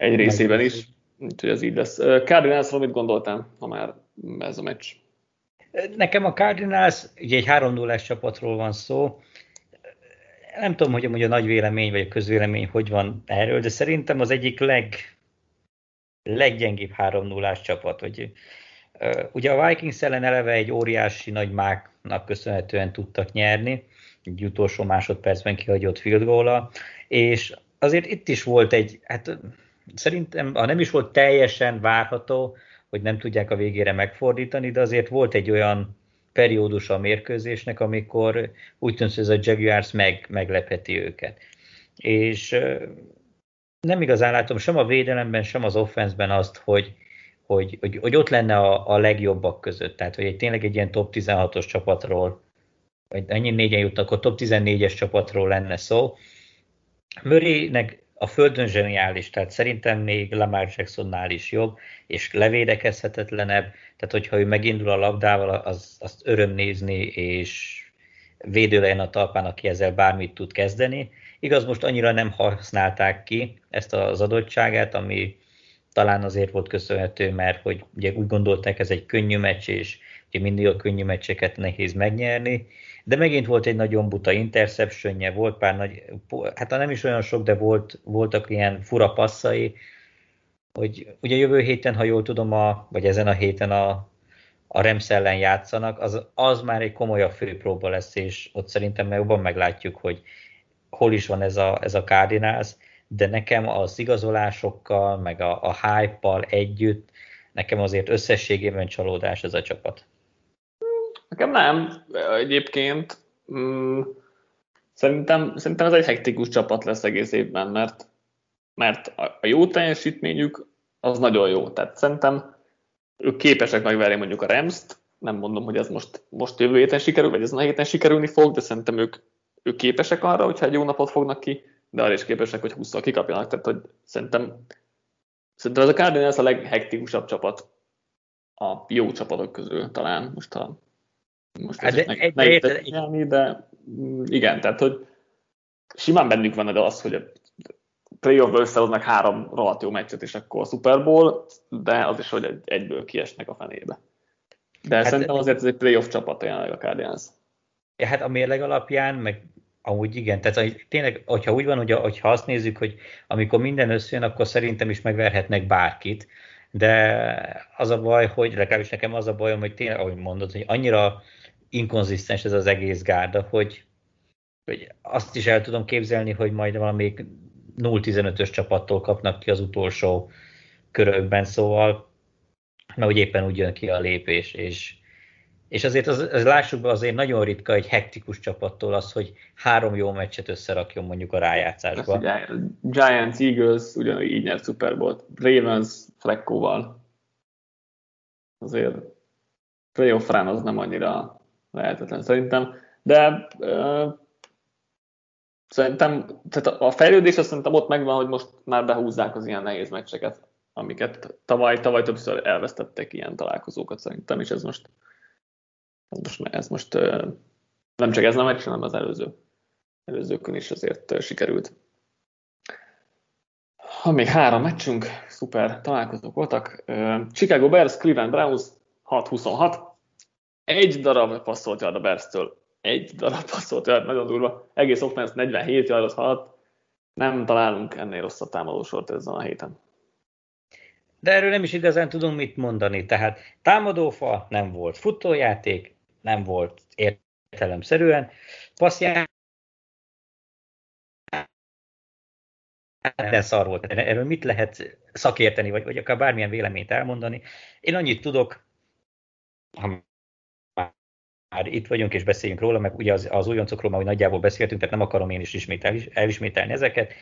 egy részében is. Úgyhogy ez így lesz. Cardinalsról mit gondoltál, ha már ez a meccs? Nekem a Cardinals, ugye egy 3 0 csapatról van szó, nem tudom, hogy amúgy a nagy vélemény vagy a közvélemény hogy van erről, de szerintem az egyik leg, leggyengébb 3 0 csapat. Hogy, ugye a Vikings ellen eleve egy óriási nagy máknak köszönhetően tudtak nyerni, egy utolsó másodpercben kihagyott field goal és azért itt is volt egy, hát szerintem, ha nem is volt teljesen várható, hogy nem tudják a végére megfordítani, de azért volt egy olyan periódus a mérkőzésnek, amikor úgy tűnt, hogy ez a Jaguars meg, meglepeti őket. És nem igazán látom sem a védelemben, sem az offenszben azt, hogy, hogy, hogy, hogy ott lenne a, a legjobbak között. Tehát, hogy egy, tényleg egy ilyen top 16-os csapatról, vagy ennyi négyen jutnak, akkor top 14-es csapatról lenne szó. Murraynek a földön zseniális, tehát szerintem még Lamar Jacksonnál is jobb, és levédekezhetetlenebb, tehát hogyha ő megindul a labdával, az, azt öröm nézni, és védő legyen a talpán, aki ezzel bármit tud kezdeni. Igaz, most annyira nem használták ki ezt az adottságát, ami talán azért volt köszönhető, mert hogy ugye úgy gondolták, ez egy könnyű meccs, és ugye mindig a könnyű meccseket nehéz megnyerni, de megint volt egy nagyon buta interceptionje, volt pár nagy, hát nem is olyan sok, de volt, voltak ilyen fura passzai, hogy ugye jövő héten, ha jól tudom, a, vagy ezen a héten a, a Rams ellen játszanak, az, az már egy komolyabb főpróba lesz, és ott szerintem jobban meglátjuk, hogy hol is van ez a, ez a Cardinals, de nekem az igazolásokkal, meg a, a hype-pal együtt, nekem azért összességében csalódás ez a csapat. Nekem nem. Egyébként mm, szerintem, szerintem ez egy hektikus csapat lesz egész évben, mert, mert a jó teljesítményük az nagyon jó. Tehát szerintem ők képesek megverni mondjuk a Rams-t, nem mondom, hogy ez most, most jövő héten sikerül, vagy ez a héten sikerülni fog, de szerintem ők, ők képesek arra, hogyha egy jó napot fognak ki, de arra is képesek, hogy 20 kikapjanak. Tehát, hogy szerintem, szerintem ez a Cardinals a leghektikusabb csapat a jó csapatok közül talán. Most ha most hát de, meg, egy, egy, egy, de mm, igen, tehát hogy simán bennük van az, hogy a playoffba összehoznak három rohadt jó meccset, és akkor a Super Bowl, de az is, hogy egy, egyből kiesnek a fenébe. De hát, szerintem azért ez egy playoff csapat jelenleg a Cardinals. Ja, hát a mérleg alapján, meg amúgy igen, tehát hogy tényleg, hogyha úgy van, hogy, hogyha azt nézzük, hogy amikor minden összejön, akkor szerintem is megverhetnek bárkit, de az a baj, hogy legalábbis nekem az a bajom, hogy tényleg, ahogy mondod, hogy annyira inkonzisztens ez az egész gárda, hogy, hogy azt is el tudom képzelni, hogy majd valamelyik 0-15-ös csapattól kapnak ki az utolsó körökben, szóval mert úgy éppen úgy jön ki a lépés, és, és azért az, az lássuk be, azért nagyon ritka egy hektikus csapattól az, hogy három jó meccset összerakjon mondjuk a rájátszásba. Giants, Eagles ugyanúgy így nyert Super Bowl, Ravens Fleckóval. Azért playoff az nem annyira lehetetlen szerintem. De uh, szerintem tehát a fejlődés azt szerintem ott megvan, hogy most már behúzzák az ilyen nehéz meccseket, amiket tavaly, tavaly többször elvesztettek ilyen találkozókat szerintem, és ez most ez most, ez most uh, nem csak ez a meccs, hanem az előző előzőkön is azért uh, sikerült. Ha még három meccsünk, szuper találkozók voltak. Chicago Bears, Cleveland Browns 6-26, egy darab passzolt a Bears-től. Egy darab passzolt yard, nagyon durva. Egész offense 47 yardot haladt. Nem találunk ennél rosszabb támadósort ezen a héten. De erről nem is igazán tudom mit mondani. Tehát támadófa nem volt, futójáték nem volt értelemszerűen, passzjáték minden szar volt. Erről mit lehet szakérteni, vagy, vagy akár bármilyen véleményt elmondani. Én annyit tudok, ha már itt vagyunk és beszéljünk róla, meg ugye az, az újoncokról már nagyjából beszéltünk, tehát nem akarom én is ismét el, elismételni ezeket.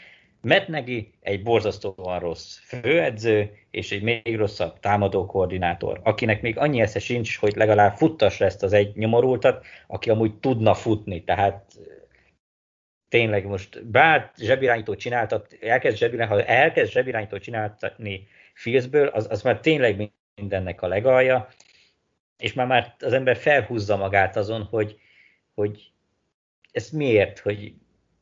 Metnegi egy borzasztóan rossz főedző, és egy még rosszabb támadó koordinátor, akinek még annyi esze sincs, hogy legalább futtassa ezt az egy nyomorultat, aki amúgy tudna futni, tehát tényleg most bár zsebirányító csináltat, elkezd zsebirányító, ha elkezd zsebirányító csináltatni Filzből, az, az már tényleg mindennek a legalja, és már, már az ember felhúzza magát azon, hogy, hogy ez miért, hogy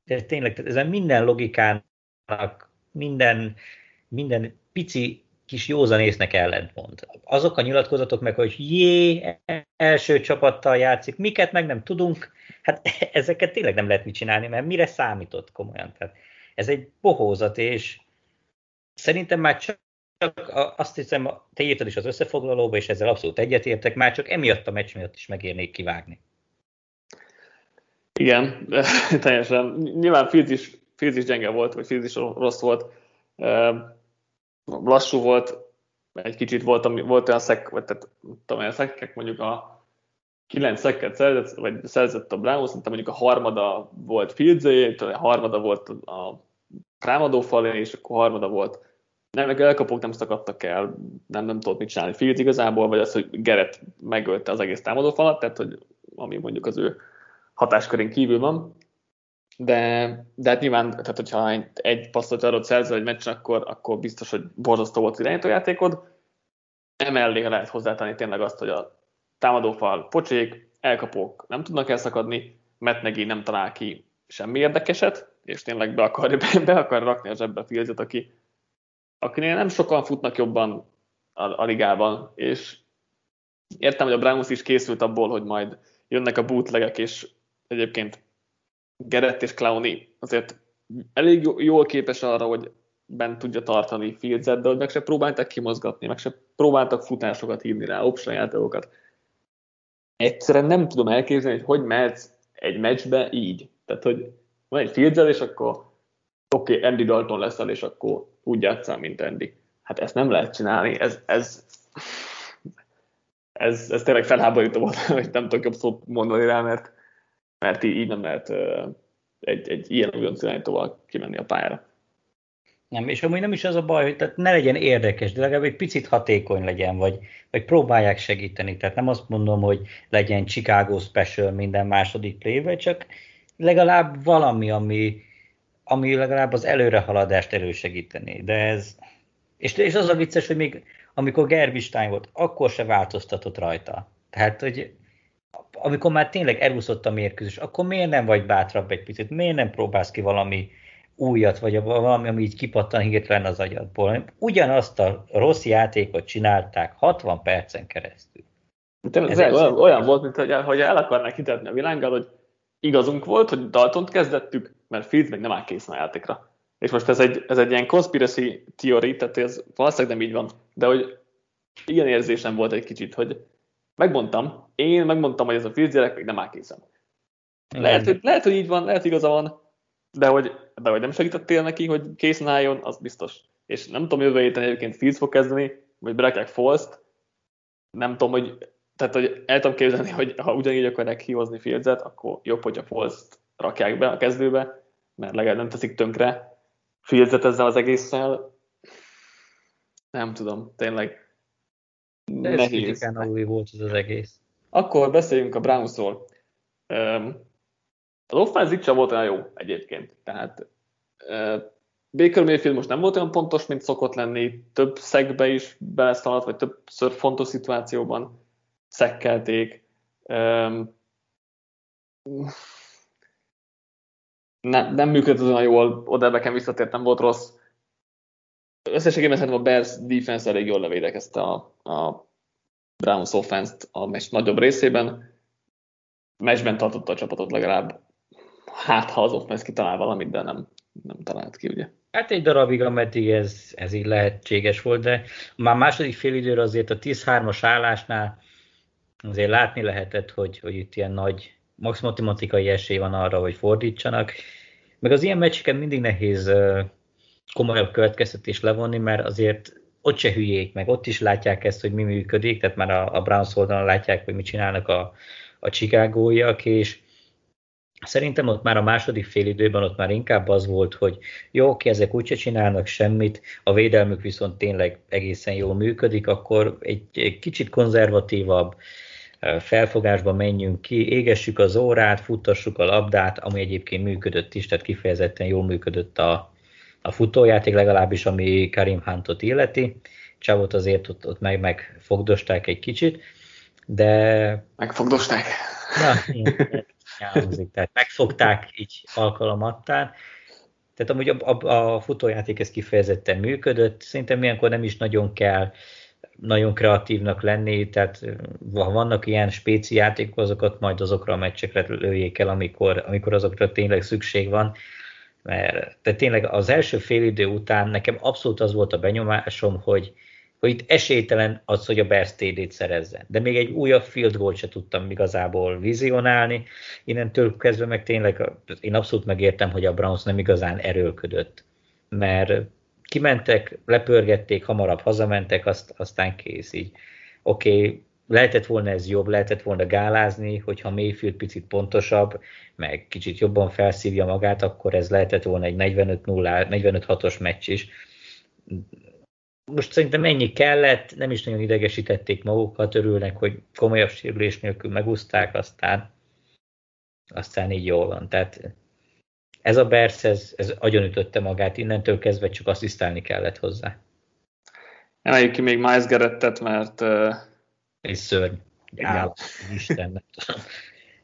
ez tényleg, ezen minden logikának, minden, minden pici kis józanésznek ellentmond. Azok a nyilatkozatok meg, hogy jé, első csapattal játszik, miket meg nem tudunk, hát ezeket tényleg nem lehet mit csinálni, mert mire számított komolyan. Tehát ez egy bohózat, és szerintem már csak csak azt hiszem, te írtad is az összefoglalóba, és ezzel abszolút egyetértek, már csak emiatt a meccs miatt is megérnék kivágni. Igen, teljesen. Nyilván Fields is, gyenge volt, vagy Fields rossz volt. Lassú volt, egy kicsit volt, volt olyan szek, vagy tehát, tudom, olyan szekkek, mondjuk a kilenc szekket szerzett, vagy szerzett a Browns, mint mondjuk a harmada volt Fields, a harmada volt a támadó falén, és akkor harmada volt nem, elkapók nem szakadtak el, nem, nem tudott mit csinálni Fields igazából, vagy az, hogy Geret megölte az egész támadó falat, tehát hogy ami mondjuk az ő hatáskörén kívül van. De, de hát nyilván, tehát hogyha egy, passzot adott szerzel egy meccsen, akkor, akkor biztos, hogy borzasztó volt az játékod. Emellé lehet hozzátenni tényleg azt, hogy a támadófal pocsék, elkapók nem tudnak elszakadni, Metnegi nem talál ki semmi érdekeset, és tényleg be akar, be akar rakni a zsebbe a Fieldset, aki akinél nem sokan futnak jobban a, a ligában, és értem, hogy a Browns is készült abból, hogy majd jönnek a bootlegek, és egyébként Gerett és Clowny azért elég jól képes arra, hogy bent tudja tartani Fieldset, de hogy meg se próbáltak kimozgatni, meg se próbáltak futásokat hívni rá, option játékokat. Egyszerűen nem tudom elképzelni, hogy hogy mehetsz egy meccsbe így. Tehát, hogy van egy Fieldsel, és akkor oké, okay, Andy Dalton leszel, és akkor úgy játszál, mint Andy. Hát ezt nem lehet csinálni, ez, ez, ez, ez tényleg felháborító volt, hogy nem tudok jobb szót mondani rá, mert, mert így, nem lehet egy, egy ilyen újonc irányítóval kimenni a pályára. Nem, és amúgy nem is az a baj, hogy tehát ne legyen érdekes, de legalább egy picit hatékony legyen, vagy, vagy próbálják segíteni. Tehát nem azt mondom, hogy legyen Chicago Special minden második play csak legalább valami, ami, ami legalább az előrehaladást elősegíteni. De ez, és, és az a vicces, hogy még amikor Gerbistein volt, akkor se változtatott rajta. Tehát, hogy amikor már tényleg elúszott a mérkőzés, akkor miért nem vagy bátrabb egy picit? Miért nem próbálsz ki valami újat, vagy valami, ami így kipattan hirtelen az agyadból? Ugyanazt a rossz játékot csinálták 60 percen keresztül. Ez ez olyan, olyan volt, mint hogy, hogy el akarnák hitetni a világgal, hogy igazunk volt, hogy Daltont kezdettük, mert Fields még nem áll készen a játékra. És most ez egy, ez egy ilyen conspiracy theory, tehát ez valószínűleg nem így van, de hogy ilyen érzésem volt egy kicsit, hogy megmondtam, én megmondtam, hogy ez a Fields gyerek még nem áll készen. Lehet, hogy, lehet, hogy így van, lehet, hogy igaza van, de hogy, de hogy nem segítettél neki, hogy készen álljon, az biztos. És nem tudom, jövő héten egyébként Fields fog kezdeni, vagy berakják Falst, nem tudom, hogy tehát, hogy el tudom képzelni, hogy ha ugyanígy akarják kihozni Fieldset, akkor jobb, hogy a Falls rakják be a kezdőbe, mert legalább nem teszik tönkre Fieldset ezzel az egésszel. Nem tudom, tényleg De nehéz. új volt ez az egész. Akkor beszéljünk a Brownsról. Az offense itt volt olyan jó egyébként. Tehát Baker Mayfield most nem volt olyan pontos, mint szokott lenni, több szegbe is beleszaladt, vagy többször fontos szituációban szekkelték. Ne, nem működött olyan jól, oda nekem visszatért, nem volt rossz. Összességében szerintem a Bears defense elég jól levédekezte a, a Browns offense-t a meccs nagyobb részében. Meccsben tartotta a csapatot legalább. Hát, ha az offense kitalál valamit, de nem, nem talált ki, ugye. Hát egy darabig, ameddig ez, ez így lehetséges volt, de már második fél időre azért a 10-3-as állásnál azért látni lehetett, hogy, hogy itt ilyen nagy max matematikai esély van arra, hogy fordítsanak. Meg az ilyen meccseken mindig nehéz komolyabb következtetés levonni, mert azért ott se hülyék, meg. Ott is látják ezt, hogy mi működik, tehát már a, a Browns oldalon látják, hogy mit csinálnak a, a Chicagóiak, és Szerintem ott már a második fél időben ott már inkább az volt, hogy jó, oké, ezek úgyse csinálnak semmit, a védelmük viszont tényleg egészen jól működik, akkor egy, egy kicsit konzervatívabb felfogásba menjünk ki, égessük az órát, futtassuk a labdát, ami egyébként működött is, tehát kifejezetten jól működött a, a futójáték, legalábbis ami Karim Huntot illeti. Csávot azért ott, ott meg megfogdosták egy kicsit, de... Megfogdosták? Na, elhangzik. Tehát megfogták így alkalomattán. Tehát amúgy a, a, a futójáték ez kifejezetten működött, szerintem ilyenkor nem is nagyon kell nagyon kreatívnak lenni, tehát ha vannak ilyen spéci játékok, azokat majd azokra a meccsekre lőjék el, amikor, amikor azokra tényleg szükség van. Mert tehát tényleg az első fél idő után nekem abszolút az volt a benyomásom, hogy, hogy itt esélytelen az, hogy a Bears TD-t szerezzen. De még egy újabb field goal se tudtam igazából vizionálni. Innentől kezdve meg tényleg én abszolút megértem, hogy a Browns nem igazán erőlködött. Mert kimentek, lepörgették, hamarabb hazamentek, azt, aztán kész így. Oké, okay, lehetett volna ez jobb, lehetett volna gálázni, hogyha Mayfield picit pontosabb, meg kicsit jobban felszívja magát, akkor ez lehetett volna egy 45-6-os meccs is most szerintem ennyi kellett, nem is nagyon idegesítették magukat, örülnek, hogy komolyabb sérülés nélkül megúzták, aztán, aztán így jól van. Tehát ez a Bersz, ez, ez agyonütötte magát, innentől kezdve csak asszisztálni kellett hozzá. Emeljük ki még Miles Garrettet, mert... Uh, egy szörny. Állat, Isten,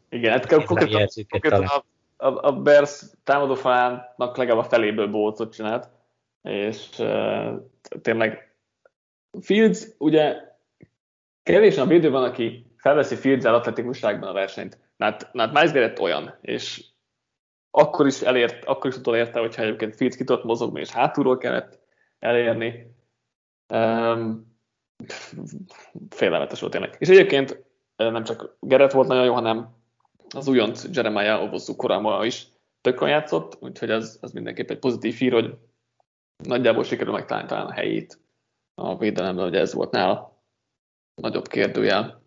Igen, hát konkrétan, konkrétan a, a, a Bears támadófalának legalább a feléből bócot csinált, és uh, tényleg Fields, ugye kevés a védőben, aki felveszi Fields el atletikusságban a versenyt. Hát, hát Miles Garrett olyan, és akkor is elért, akkor is utol érte, hogyha egyébként Fields ki tudott mozogni, és hátulról kellett elérni. Um, félelmetes volt tényleg. És egyébként nem csak Gerett volt nagyon jó, hanem az újonc Jeremiah Ovosu korábban is tökön játszott, úgyhogy az, az mindenképp egy pozitív hír, hogy nagyjából sikerül megtalálni talán a helyét a védelemben, hogy ez volt nála nagyobb kérdőjel.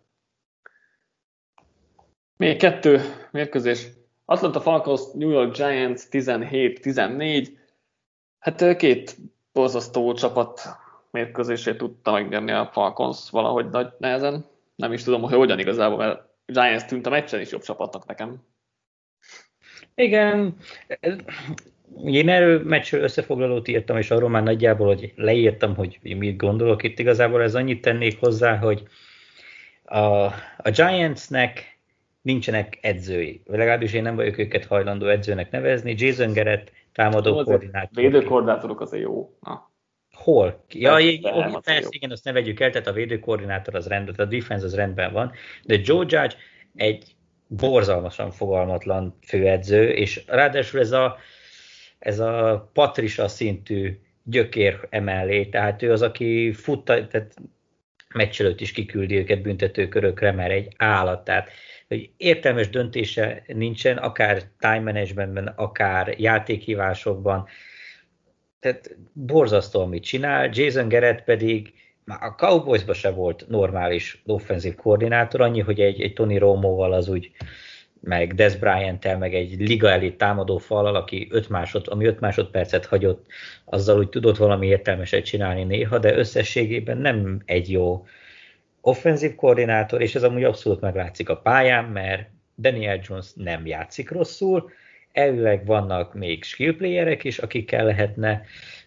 Még kettő mérkőzés. Atlanta Falcons, New York Giants 17-14. Hát két borzasztó csapat mérkőzését tudta megnyerni a Falcons valahogy nagy nehezen. Nem is tudom, hogy hogyan igazából, mert Giants tűnt a meccsen is jobb csapatnak nekem. Igen, én erről meccsről összefoglalót írtam, és arról már nagyjából, hogy leírtam, hogy mit gondolok itt. Igazából ez annyit tennék hozzá, hogy a, a Giantsnek nincsenek edzői. Legalábbis én nem vagyok őket hajlandó edzőnek nevezni. Jason Garrett támadó koordinátor. Védőkoordinátorok azért jó. Na. Hol? Ja, persze, persze igen, azt ne vegyük el, tehát a védőkoordinátor az rendben, a defense az rendben van, de Joe Judge egy borzalmasan fogalmatlan főedző, és ráadásul ez a, ez a patrisa szintű gyökér emellé, tehát ő az, aki futta, tehát meccs előtt is kiküldi őket büntetőkörökre, mert egy állat, tehát hogy értelmes döntése nincsen, akár time managementben, akár játékhívásokban, tehát borzasztó, amit csinál, Jason Garrett pedig már a Cowboysban se volt normális offenzív koordinátor, annyi, hogy egy, egy Tony Romo-val az úgy meg Des bryant meg egy liga elit támadó falal, aki 5 másod, ami 5 másodpercet hagyott, azzal úgy tudott valami értelmeset csinálni néha, de összességében nem egy jó offenzív koordinátor, és ez amúgy abszolút meglátszik a pályán, mert Daniel Jones nem játszik rosszul, elvileg vannak még skill playerek is, akikkel lehetne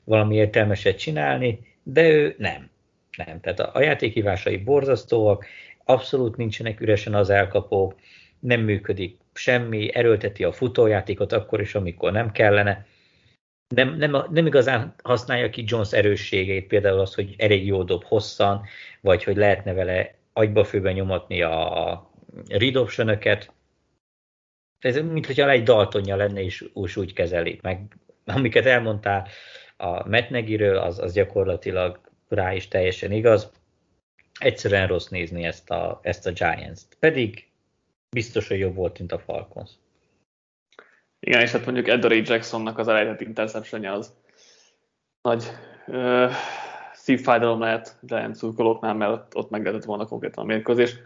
valami értelmeset csinálni, de ő nem. Nem. Tehát a, a játékhívásai borzasztóak, abszolút nincsenek üresen az elkapók, nem működik semmi, erőlteti a futójátékot akkor is, amikor nem kellene. Nem, nem, nem igazán használja ki Jones erősségeit, például az, hogy elég jó dob hosszan, vagy hogy lehetne vele agyba főben nyomatni a read option-öket. Ez mint hogyha egy Daltonja lenne, és, és úgy kezeli. Meg amiket elmondtál a Metnegiről, az, az gyakorlatilag rá is teljesen igaz. Egyszerűen rossz nézni ezt a, ezt a Giants-t. Pedig biztos, hogy jobb volt, mint a Falcons. Igen, és hát mondjuk Edory Jacksonnak az elejtett interception az nagy ö, szívfájdalom lehet Giants szurkolóknál, mert ott, ott meg lehetett volna konkrétan a mérkőzés.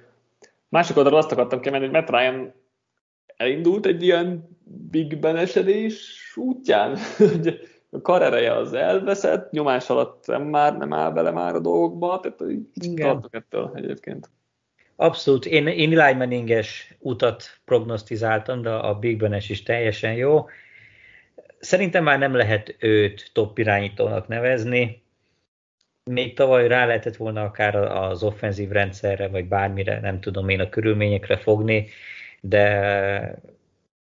Másik oldalról azt akartam kiemelni, hogy Matt Ryan elindult egy ilyen big benesedés útján, hogy a karereje az elveszett, nyomás alatt nem már nem áll bele már a dolgokba, tehát így tartok ettől egyébként. Abszolút, én, én Eli Manninges utat prognosztizáltam, de a Big Benes is teljesen jó. Szerintem már nem lehet őt top irányítónak nevezni. Még tavaly rá lehetett volna akár az offenzív rendszerre, vagy bármire, nem tudom én a körülményekre fogni, de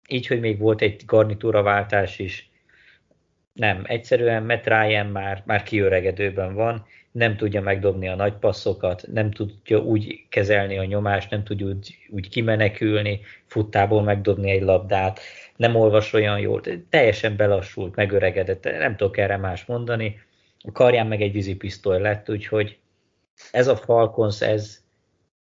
így, hogy még volt egy garnitúraváltás is, nem, egyszerűen Matt Ryan már, már kiöregedőben van, nem tudja megdobni a nagy passzokat, nem tudja úgy kezelni a nyomást, nem tudja úgy, úgy kimenekülni, futtából megdobni egy labdát, nem olvas olyan jól, teljesen belassult, megöregedett, nem tudok erre más mondani. A karján meg egy vízipisztoly lett, úgyhogy ez a Falcons, ez,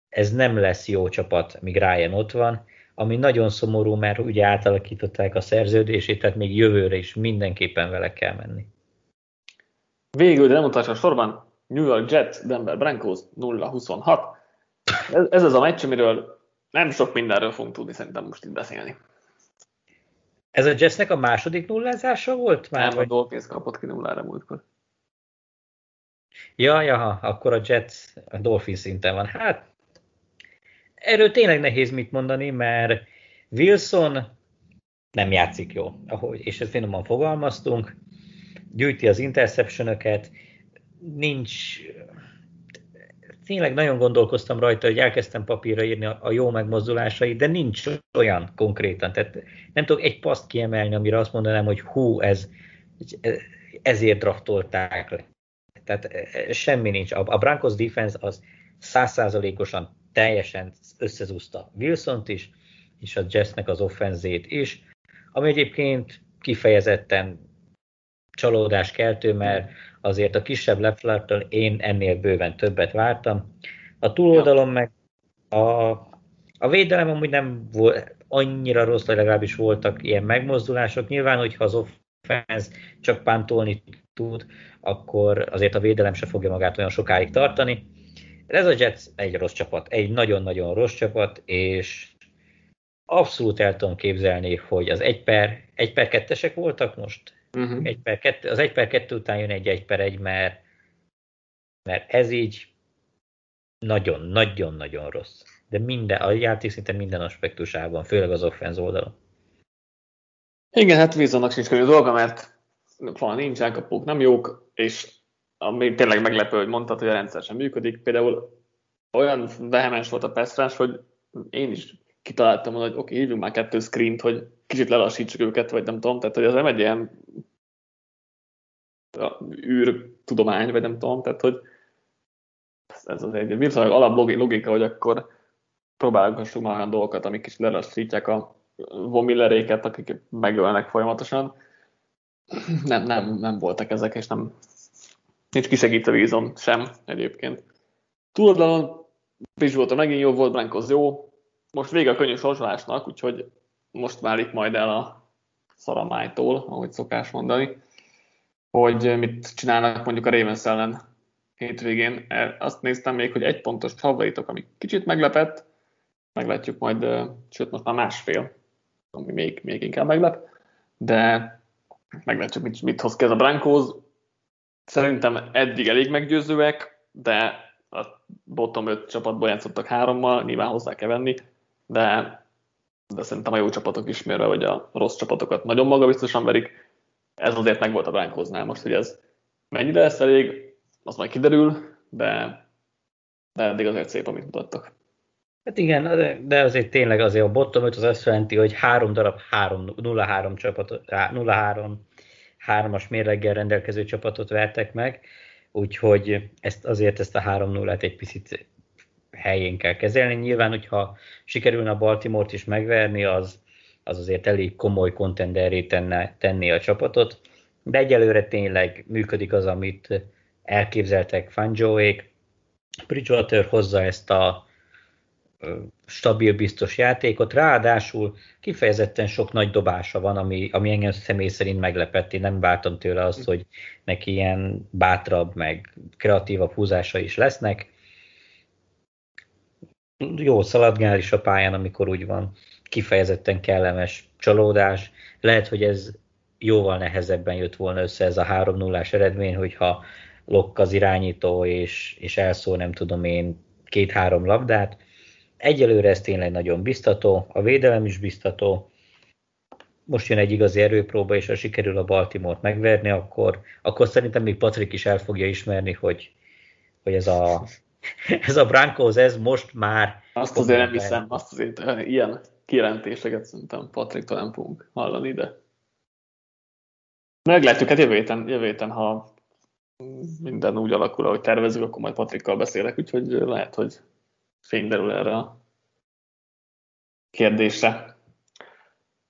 ez nem lesz jó csapat, míg Ryan ott van, ami nagyon szomorú, mert ugye átalakították a szerződését, tehát még jövőre is mindenképpen vele kell menni. Végül, de nem utolsó sorban, New York Jets, Denver Broncos 0-26. Ez, ez az a meccs, amiről nem sok mindenről fogunk tudni szerintem most itt beszélni. Ez a Jetsnek a második nullázása volt már? Nem, vagy? a Dolphins kapott ki nullára múltkor. Ja, ja, akkor a Jets a Dolphins szinten van. Hát erről tényleg nehéz mit mondani, mert Wilson nem játszik jó, ahogy, és ezt finoman fogalmaztunk, gyűjti az interceptionöket, nincs, tényleg nagyon gondolkoztam rajta, hogy elkezdtem papírra írni a, jó megmozdulásai, de nincs olyan konkrétan. Tehát nem tudok egy paszt kiemelni, amire azt mondanám, hogy hú, ez, ezért draftolták le. Tehát semmi nincs. A, a Broncos defense az százszázalékosan teljesen összezúzta Wilson-t is, és a Jetsnek az offenzét is, ami egyébként kifejezetten csalódás keltő, mert azért a kisebb Lefflertől én ennél bőven többet vártam. A túloldalon meg a, a védelem amúgy nem volt annyira rossz, hogy legalábbis voltak ilyen megmozdulások. Nyilván, hogyha az offense csak pántolni tud, akkor azért a védelem se fogja magát olyan sokáig tartani. Ez a Jets egy rossz csapat, egy nagyon-nagyon rossz csapat, és abszolút el tudom képzelni, hogy az 1 per, 1 per 2-esek voltak most, Uh-huh. Egy per kettő, az 1 per 2 után jön egy 1 per 1, mert, mert ez így nagyon-nagyon-nagyon rossz. De minden, a játék szinte minden aspektusában, főleg az offenz oldalon. Igen, hát Wilsonnak sincs könnyű dolga, mert van nincs, kapuk nem jók, és ami tényleg meglepő, hogy mondtad, hogy a rendszer sem működik. Például olyan vehemens volt a pass hogy én is kitaláltam volna, hogy oké, okay, hívjunk már kettő screent, hogy kicsit lelassítsuk őket, vagy nem tudom, tehát hogy ez nem egy ilyen űr tudomány, vagy nem tudom, tehát hogy ez az egy viszonylag alap logika, hogy akkor próbálgassunk már olyan dolgokat, amik kicsit lelassítják a vomilleréket, akik megölnek folyamatosan. Nem, nem, nem voltak ezek, és nem nincs kisegítve vízon sem egyébként. Túloldalon Bridgewater megint jó volt, Brankos jó, most vége a könnyű sorsolásnak, úgyhogy most válik majd el a szaramájtól, ahogy szokás mondani, hogy mit csinálnak mondjuk a Ravens ellen hétvégén. Azt néztem még, hogy egy pontos favoritok, ami kicsit meglepett, meglátjuk majd, sőt most már másfél, ami még, még inkább meglep, de meglátjuk, mit, mit hoz ki ez a Broncos. Szerintem eddig elég meggyőzőek, de a bottom 5 csapatból játszottak hárommal, nyilván hozzá kell venni, de, de szerintem a jó csapatok ismérve, hogy a rossz csapatokat nagyon magabiztosan verik. Ez azért meg volt a Broncosnál most, hogy ez mennyire lesz elég, az majd kiderül, de, de eddig azért szép, amit mutattak. Hát igen, de azért tényleg azért a bottom 5 az azt jelenti, hogy három darab 0-3 csapatot, 0-3 hármas mérleggel rendelkező csapatot vertek meg, úgyhogy ezt azért ezt a 3-0-át egy picit helyén kell kezelni. Nyilván, hogyha sikerülne a Baltimore-t is megverni, az, az azért elég komoly kontenderé tenne, tenni a csapatot, de egyelőre tényleg működik az, amit elképzeltek Fanjoék. Bridgewater hozza ezt a stabil, biztos játékot, ráadásul kifejezetten sok nagy dobása van, ami, ami engem személy szerint meglepett. Én nem vártam tőle azt, hogy neki ilyen bátrabb, meg kreatívabb húzása is lesznek. Jó szaladgál is a pályán, amikor úgy van. Kifejezetten kellemes csalódás. Lehet, hogy ez jóval nehezebben jött volna össze ez a 3 0 eredmény, hogyha Lokk az irányító, és, és elszól, nem tudom én, két-három labdát. Egyelőre ez tényleg nagyon biztató, a védelem is biztató. Most jön egy igazi erőpróba, és ha sikerül a Baltimore-t megverni, akkor, akkor szerintem még Patrik is el fogja ismerni, hogy, hogy ez a, ez a Broncos, ez most már... Azt azért nem hiszem, azt azért ilyen kijelentéseket szerintem Patriktól nem fogunk hallani, de meglátjuk, hát jövő héten, jövő héten, ha minden úgy alakul, ahogy tervezünk, akkor majd Patrikkal beszélek, úgyhogy lehet, hogy fény derül erre a kérdésre.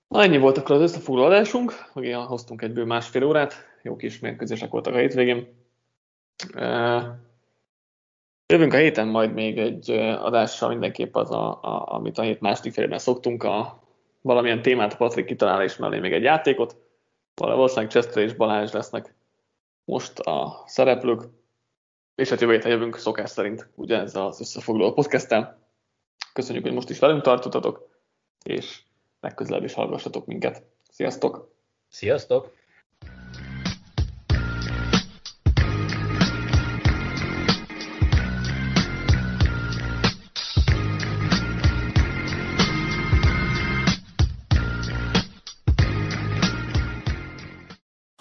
Na, ennyi volt akkor az összefoglalásunk, meg ilyen hoztunk egyből másfél órát, jó kis mérkőzések voltak a hétvégén. Jövünk a héten majd még egy adással mindenképp az, a, a, amit a hét második felében szoktunk, a valamilyen témát Patrik kitalál és mellé még egy játékot. Valószínűleg Chester és Balázs lesznek most a szereplők, és hát jövő héten jövünk szokás szerint ez az összefoglaló podcasttel. Köszönjük, hogy most is velünk tartottatok, és legközelebb is hallgassatok minket. Sziasztok! Sziasztok!